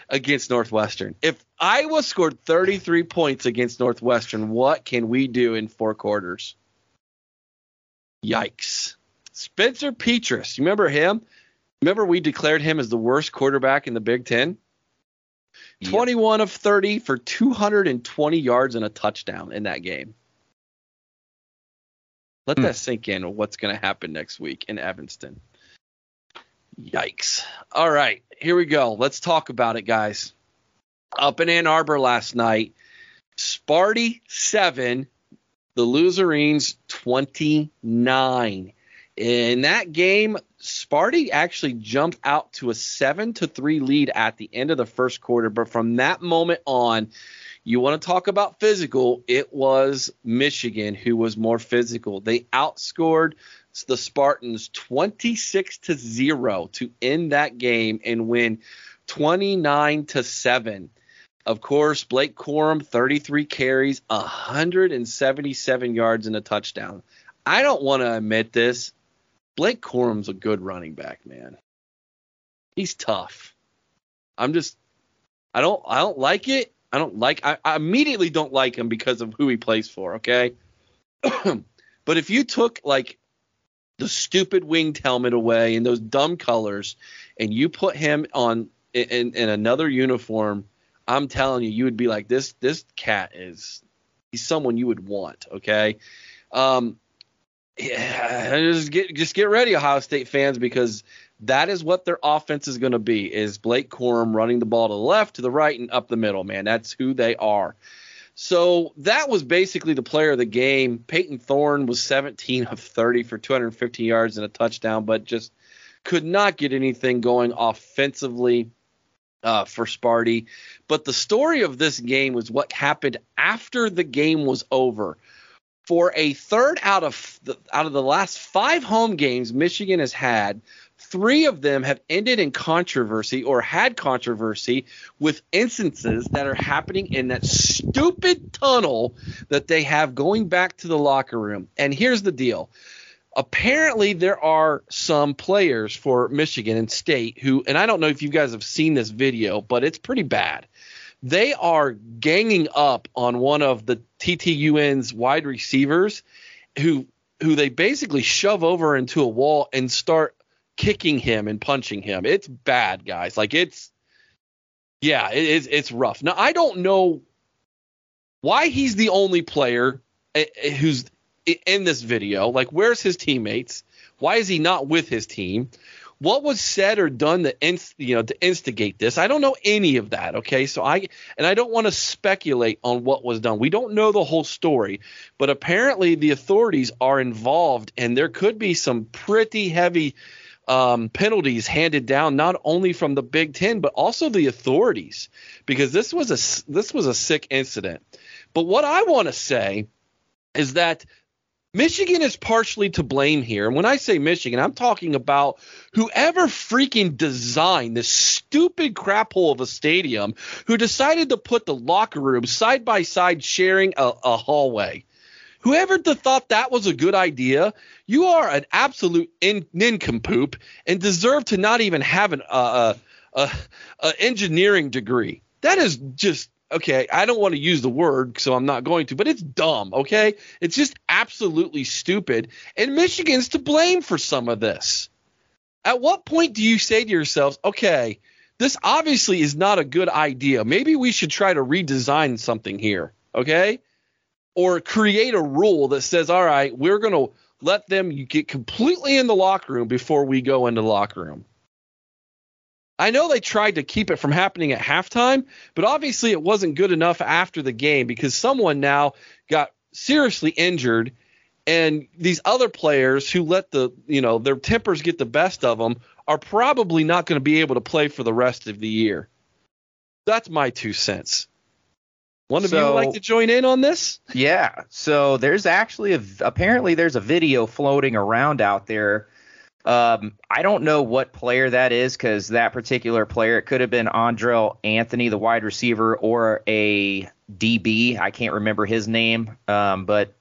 against Northwestern. If Iowa scored 33 points against Northwestern, what can we do in four quarters? Yikes. Spencer Petras, you remember him? Remember we declared him as the worst quarterback in the Big Ten? 21 of 30 for 220 yards and a touchdown in that game. Let hmm. that sink in what's going to happen next week in Evanston. Yikes. All right, here we go. Let's talk about it, guys. Up in Ann Arbor last night, Sparty 7, the Loserines 29. In that game, Sparty actually jumped out to a 7 to 3 lead at the end of the first quarter, but from that moment on, you want to talk about physical, it was Michigan who was more physical. They outscored the Spartans 26 to 0 to end that game and win 29 to 7. Of course, Blake Corum 33 carries, 177 yards and a touchdown. I don't want to admit this. Blake Corum's a good running back, man. He's tough. I'm just I don't I don't like it. I don't like I, I immediately don't like him because of who he plays for, okay? *clears throat* but if you took like the stupid winged helmet away and those dumb colors and you put him on in, in, another uniform, I'm telling you, you would be like this this cat is he's someone you would want. Okay, um, yeah, just get just get ready, Ohio State fans, because that is what their offense is going to be: is Blake Corum running the ball to the left, to the right, and up the middle. Man, that's who they are. So that was basically the player of the game. Payton Thorne was 17 of 30 for 215 yards and a touchdown, but just could not get anything going offensively uh, for Sparty. But the story of this game was what happened after the game was over. For a third out of the, out of the last five home games Michigan has had, three of them have ended in controversy or had controversy with instances that are happening in that stupid tunnel that they have going back to the locker room. And here's the deal apparently there are some players for Michigan and State who, and I don't know if you guys have seen this video, but it's pretty bad. They are ganging up on one of the TTUN's wide receivers, who who they basically shove over into a wall and start kicking him and punching him. It's bad, guys. Like it's, yeah, it is. It's rough. Now I don't know why he's the only player eh, eh, who's in this video. Like, where's his teammates? Why is he not with his team? What was said or done to inst- you know to instigate this? I don't know any of that. Okay, so I and I don't want to speculate on what was done. We don't know the whole story, but apparently the authorities are involved, and there could be some pretty heavy um, penalties handed down not only from the Big Ten but also the authorities because this was a this was a sick incident. But what I want to say is that Michigan is partially to blame here. And when I say Michigan, I'm talking about whoever freaking designed this stupid crap hole of a stadium who decided to put the locker room side by side sharing a, a hallway. Whoever thought that was a good idea, you are an absolute in, nincompoop and deserve to not even have an uh, uh, uh, engineering degree. That is just okay, I don't want to use the word, so I'm not going to, but it's dumb, okay? It's just absolutely stupid. And Michigan's to blame for some of this. At what point do you say to yourselves, okay, this obviously is not a good idea. Maybe we should try to redesign something here, okay? Or create a rule that says, all right, we're going to let them get completely in the locker room before we go into the locker room. I know they tried to keep it from happening at halftime, but obviously it wasn't good enough after the game because someone now got seriously injured and these other players who let the, you know, their tempers get the best of them are probably not going to be able to play for the rest of the year. That's my two cents. One of so, you would like to join in on this? Yeah. So there's actually a apparently there's a video floating around out there um, I don't know what player that is because that particular player, it could have been Andrel Anthony, the wide receiver, or a DB. I can't remember his name. Um, but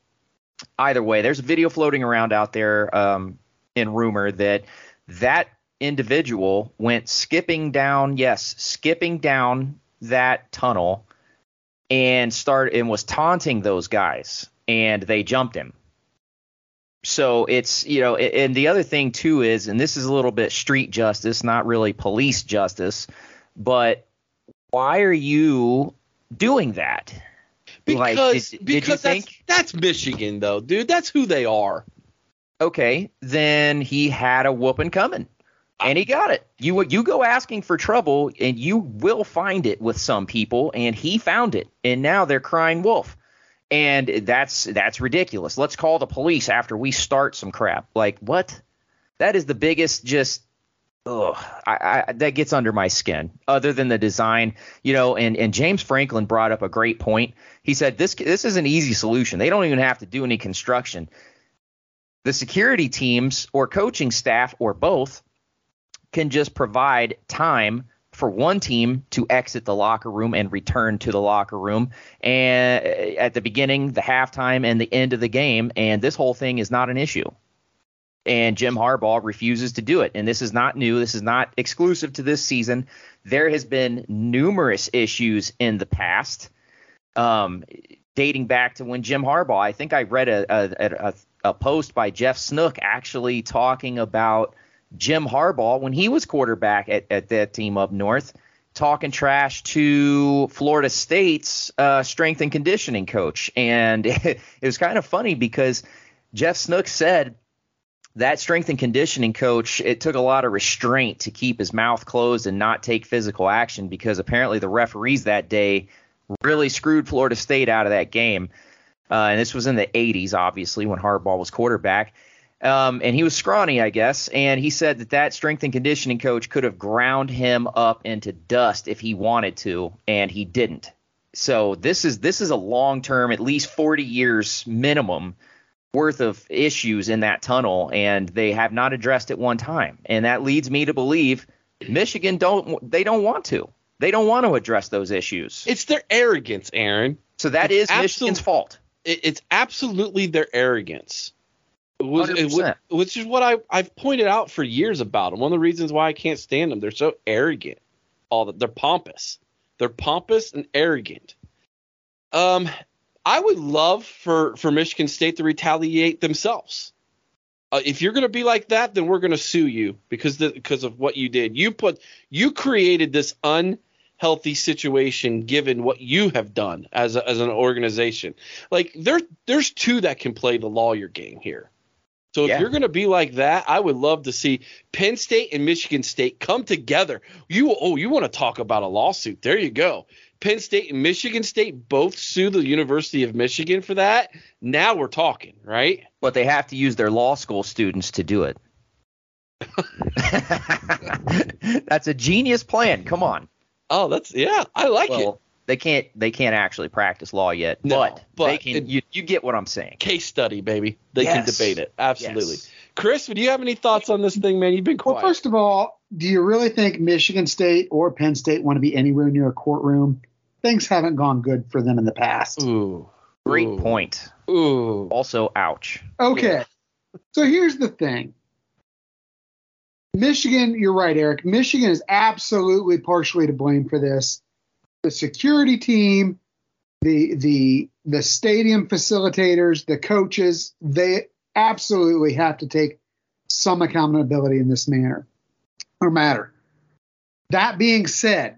either way, there's a video floating around out there um, in rumor that that individual went skipping down, yes, skipping down that tunnel and started and was taunting those guys and they jumped him so it's you know and the other thing too is and this is a little bit street justice not really police justice but why are you doing that? Because like, did, because did that's, think? that's michigan though dude. That's who they are. Okay then he had a whooping coming and he got it. You you go asking for trouble and you will find it with some people and he found it and now they're crying wolf and that's that's ridiculous. Let's call the police after we start some crap. Like what? That is the biggest just ugh, I, I, that gets under my skin. Other than the design, you know, and and James Franklin brought up a great point. He said this this is an easy solution. They don't even have to do any construction. The security teams or coaching staff or both can just provide time for one team to exit the locker room and return to the locker room and at the beginning, the halftime, and the end of the game. And this whole thing is not an issue. And Jim Harbaugh refuses to do it. And this is not new. This is not exclusive to this season. There has been numerous issues in the past, um, dating back to when Jim Harbaugh. I think I read a, a, a, a post by Jeff Snook actually talking about Jim Harbaugh when he was quarterback at, at that team up north talking trash to Florida State's uh, strength and conditioning coach. And it, *laughs* it was kind of funny because Jeff Snook said that strength and conditioning coach, it took a lot of restraint to keep his mouth closed and not take physical action because apparently the referees that day really screwed Florida State out of that game. Uh, and this was in the 80s, obviously, when Harbaugh was quarterback. Um, and he was scrawny, I guess. And he said that that strength and conditioning coach could have ground him up into dust if he wanted to, and he didn't. So this is this is a long term, at least 40 years minimum worth of issues in that tunnel, and they have not addressed it one time. And that leads me to believe Michigan don't they don't want to. They don't want to address those issues. It's their arrogance, Aaron. So that it's is Michigan's fault. It's absolutely their arrogance. Was, it, which is what I, I've pointed out for years about them. One of the reasons why I can't stand them, they're so arrogant. All that they're pompous. They're pompous and arrogant. Um, I would love for for Michigan State to retaliate themselves. Uh, if you're going to be like that, then we're going to sue you because the, because of what you did. You put you created this unhealthy situation given what you have done as a, as an organization. Like there there's two that can play the lawyer game here. So if yeah. you're going to be like that, I would love to see Penn State and Michigan State come together. You oh, you want to talk about a lawsuit? There you go. Penn State and Michigan State both sue the University of Michigan for that. Now we're talking, right? But they have to use their law school students to do it. *laughs* *laughs* that's a genius plan. Come on. Oh, that's yeah, I like well, it they can't they can't actually practice law yet, no, but, but they can. It, you you get what I'm saying? Case study, baby. They yes. can debate it. Absolutely. Yes. Chris, do you have any thoughts on this thing, man? You've been quiet. Well, first of all, do you really think Michigan State or Penn State want to be anywhere near a courtroom? Things haven't gone good for them in the past. Ooh, great Ooh. point. Ooh. Also, ouch. Okay. So here's the thing. Michigan, you're right, Eric. Michigan is absolutely partially to blame for this the security team, the the the stadium facilitators, the coaches, they absolutely have to take some accountability in this manner or matter. That being said,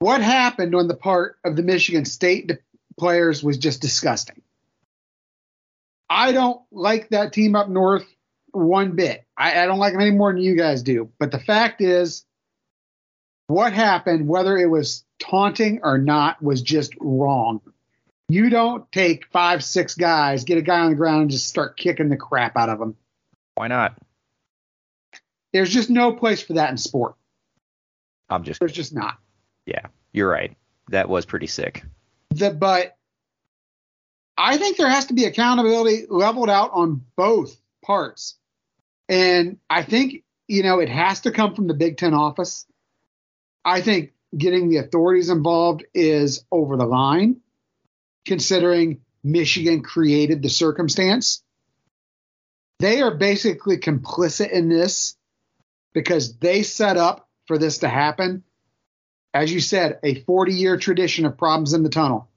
what happened on the part of the Michigan State players was just disgusting. I don't like that team up north one bit. I, I don't like them any more than you guys do. But the fact is, what happened, whether it was taunting or not was just wrong. You don't take five, six guys, get a guy on the ground, and just start kicking the crap out of him. Why not? There's just no place for that in sport. I'm just. There's just not. Yeah, you're right. That was pretty sick. The, but I think there has to be accountability leveled out on both parts. And I think, you know, it has to come from the Big Ten office. I think getting the authorities involved is over the line, considering Michigan created the circumstance. They are basically complicit in this because they set up for this to happen. As you said, a 40 year tradition of problems in the tunnel.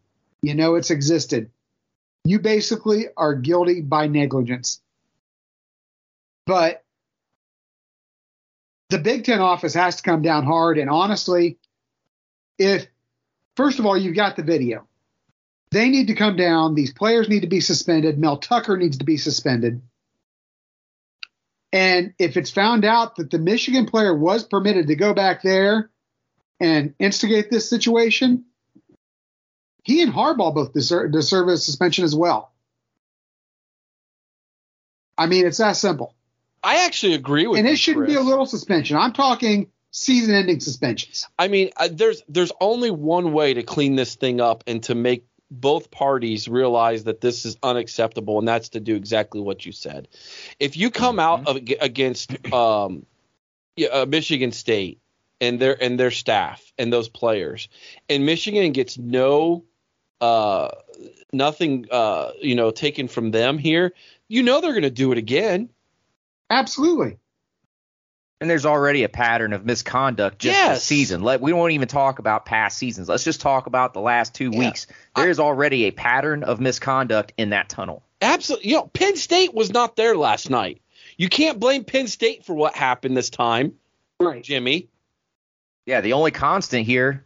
You know it's existed. You basically are guilty by negligence. But the Big Ten office has to come down hard. And honestly, if first of all you've got the video, they need to come down. These players need to be suspended. Mel Tucker needs to be suspended. And if it's found out that the Michigan player was permitted to go back there and instigate this situation, he and Harbaugh both deserve, deserve a suspension as well. I mean, it's that simple. I actually agree with you. and it shouldn't Chris. be a little suspension. I'm talking season-ending suspensions. I mean, uh, there's there's only one way to clean this thing up and to make both parties realize that this is unacceptable, and that's to do exactly what you said. If you come mm-hmm. out of, against um, uh, Michigan State and their and their staff and those players, and Michigan gets no uh, nothing uh, you know taken from them here, you know they're going to do it again. Absolutely. And there's already a pattern of misconduct just yes. this season. Let we won't even talk about past seasons. Let's just talk about the last two yeah. weeks. There is already a pattern of misconduct in that tunnel. Absolutely. You know, Penn State was not there last night. You can't blame Penn State for what happened this time. Right. Jimmy. Yeah, the only constant here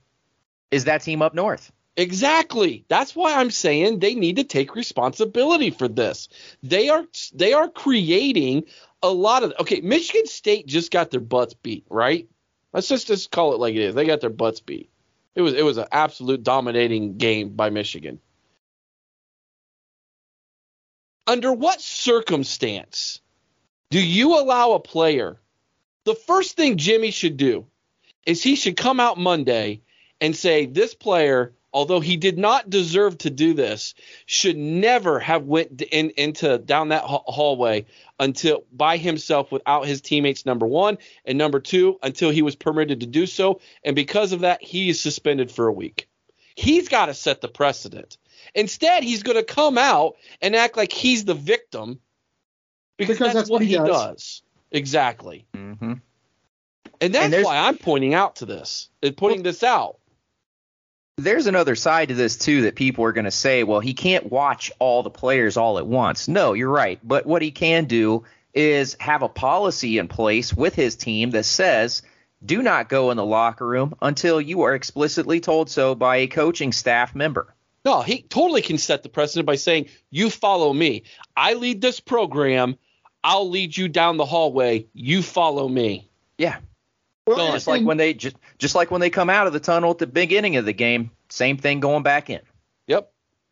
is that team up north. Exactly. That's why I'm saying they need to take responsibility for this. They are they are creating a lot of okay. Michigan State just got their butts beat, right? Let's just just call it like it is. They got their butts beat. It was it was an absolute dominating game by Michigan. Under what circumstance do you allow a player? The first thing Jimmy should do is he should come out Monday and say this player although he did not deserve to do this, should never have went in, into down that hallway until by himself without his teammates. Number one and number two, until he was permitted to do so, and because of that, he is suspended for a week. He's got to set the precedent. Instead, he's going to come out and act like he's the victim because, because that's, that's, what, he, does. does. Exactly. Mm-hmm. And that's and why I'm pointing out to this, and pointing well, this out there's another side to this too that people are going to say, well, he can't watch all the players all at once. No, you're right. But what he can do is have a policy in place with his team that says, do not go in the locker room until you are explicitly told so by a coaching staff member. No, he totally can set the precedent by saying, you follow me. I lead this program. I'll lead you down the hallway. You follow me. Yeah. Well, just like when they just just like when they come out of the tunnel at the beginning of the game, same thing going back in. Yep,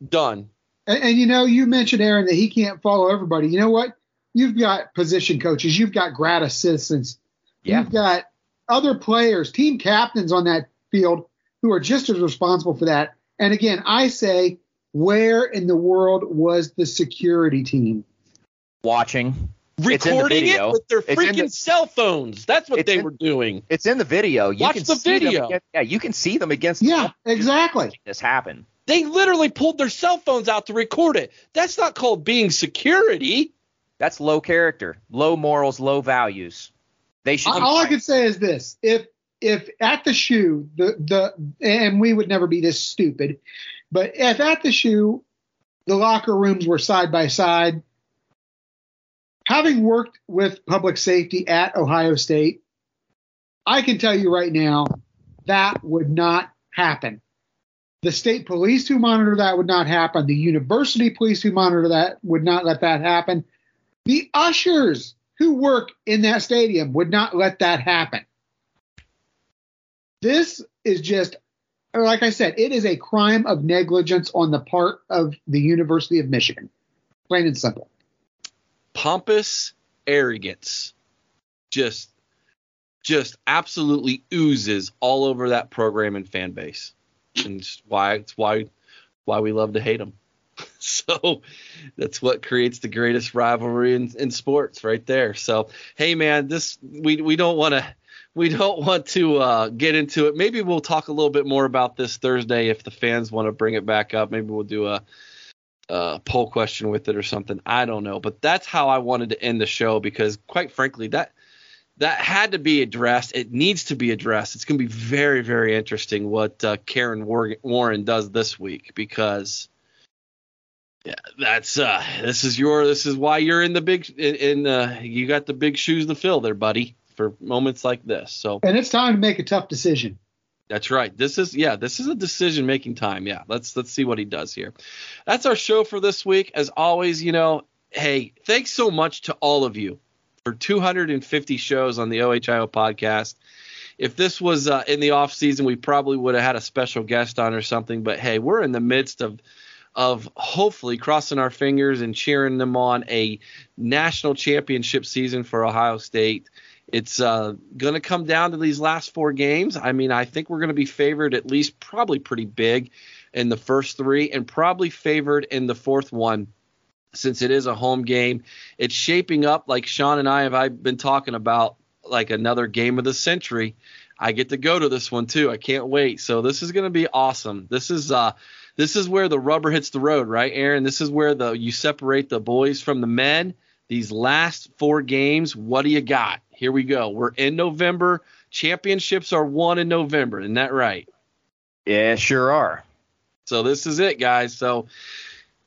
done. And, and, you know, you mentioned Aaron that he can't follow everybody. You know what? You've got position coaches, you've got grad assistants, yeah. you've got other players, team captains on that field who are just as responsible for that. And again, I say, where in the world was the security team? Watching recording it with their freaking the, cell phones. That's what they in, were doing. It's in the video. You Watch the video. Against, yeah, you can see them against. Yeah, exactly. This happened. They literally pulled their cell phones out to record it. That's not called being security. That's low character, low morals, low values. They should. All I can say is this: if if at the shoe the the and we would never be this stupid, but if at the shoe the locker rooms were side by side having worked with public safety at Ohio State, I can tell you right now that would not happen. The state police who monitor that would not happen. The university police who monitor that would not let that happen. The ushers who work in that stadium would not let that happen. This is just, like I said, it is a crime of negligence on the part of the University of Michigan. Plain and simple pompous arrogance just just absolutely oozes all over that program and fan base. And it's why it's why why we love to hate them *laughs* so that's what creates the greatest rivalry in, in sports right there. So hey man this we we don't want to we don't want to uh, get into it. Maybe we'll talk a little bit more about this thursday if the fans want to bring it back up. Maybe we'll do a uh, poll question with it or something. I don't know, but that's how I wanted to end the show because, quite frankly, that that had to be addressed. It needs to be addressed. It's going to be very, very interesting what uh, Kevin Warren does this week because, yeah, that's uh, this is your this is why you're in the big in, in uh, you got the big shoes to fill there, buddy, for moments like this. So and it's time to make a tough decision. That's right. This is yeah, this is a decision making time. Yeah. Let's let's see what he does here. That's our show for this week. As always, you know, hey, thanks so much to all of you for 250 shows on the OHIO podcast. If this was uh, in the off season, we probably would have had a special guest on or something. But hey, we're in the midst of of hopefully crossing our fingers and cheering them on a national championship season for Ohio State. It's uh, going to come down to these last four games. I mean, I think we're going to be favored at least probably pretty big in the first three and probably favored in the fourth one since it is a home game. It's shaping up like Sean and I have I've been talking about like another game of the century. I get to go to this one too. I can't wait. So this is going to be awesome. This is uh this is where the rubber hits the road, right, Aaron? This is where the you separate the boys from the men. These last four games, what do you got? Here we go. We're in November. Championships are won in November. Isn't that right? Yeah, sure are. So this is it, guys. So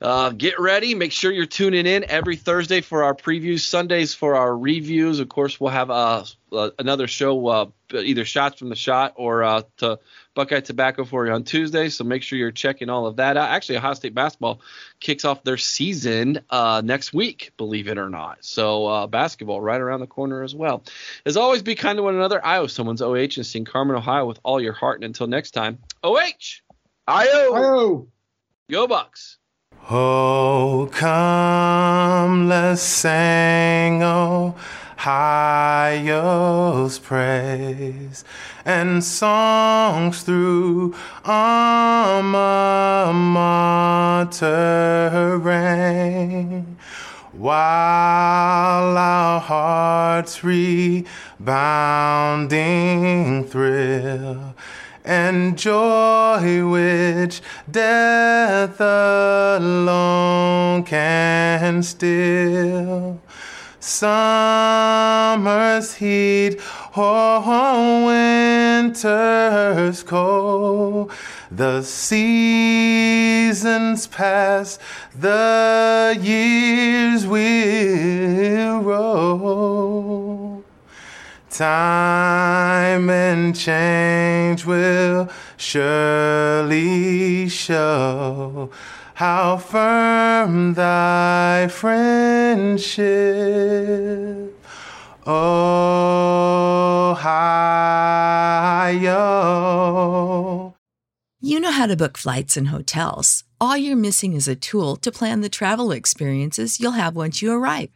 Uh, get ready. Make sure you're tuning in every Thursday for our previews, Sundays for our reviews. Of course, we'll have uh, uh, another show, uh, either shots from the shot or uh, to Buckeye Tobacco for you on Tuesday. So make sure you're checking all of that out. Actually, Ohio State basketball kicks off their season uh, next week, believe it or not. So uh, basketball right around the corner as well. As always, be kind to one another. I owe someone's OH and sing Carmen, Ohio with all your heart. And until next time, OH. IO. Oh, Go Bucks. Oh, come, let's sing, oh, highest praise, and songs through alma mater reign, while our hearts rebounding thrill and joy which death alone can still. Summer's heat or winter's cold, the seasons pass, the years will roll. Time and change will surely show how firm thy friendship. Ohio. You know how to book flights and hotels. All you're missing is a tool to plan the travel experiences you'll have once you arrive.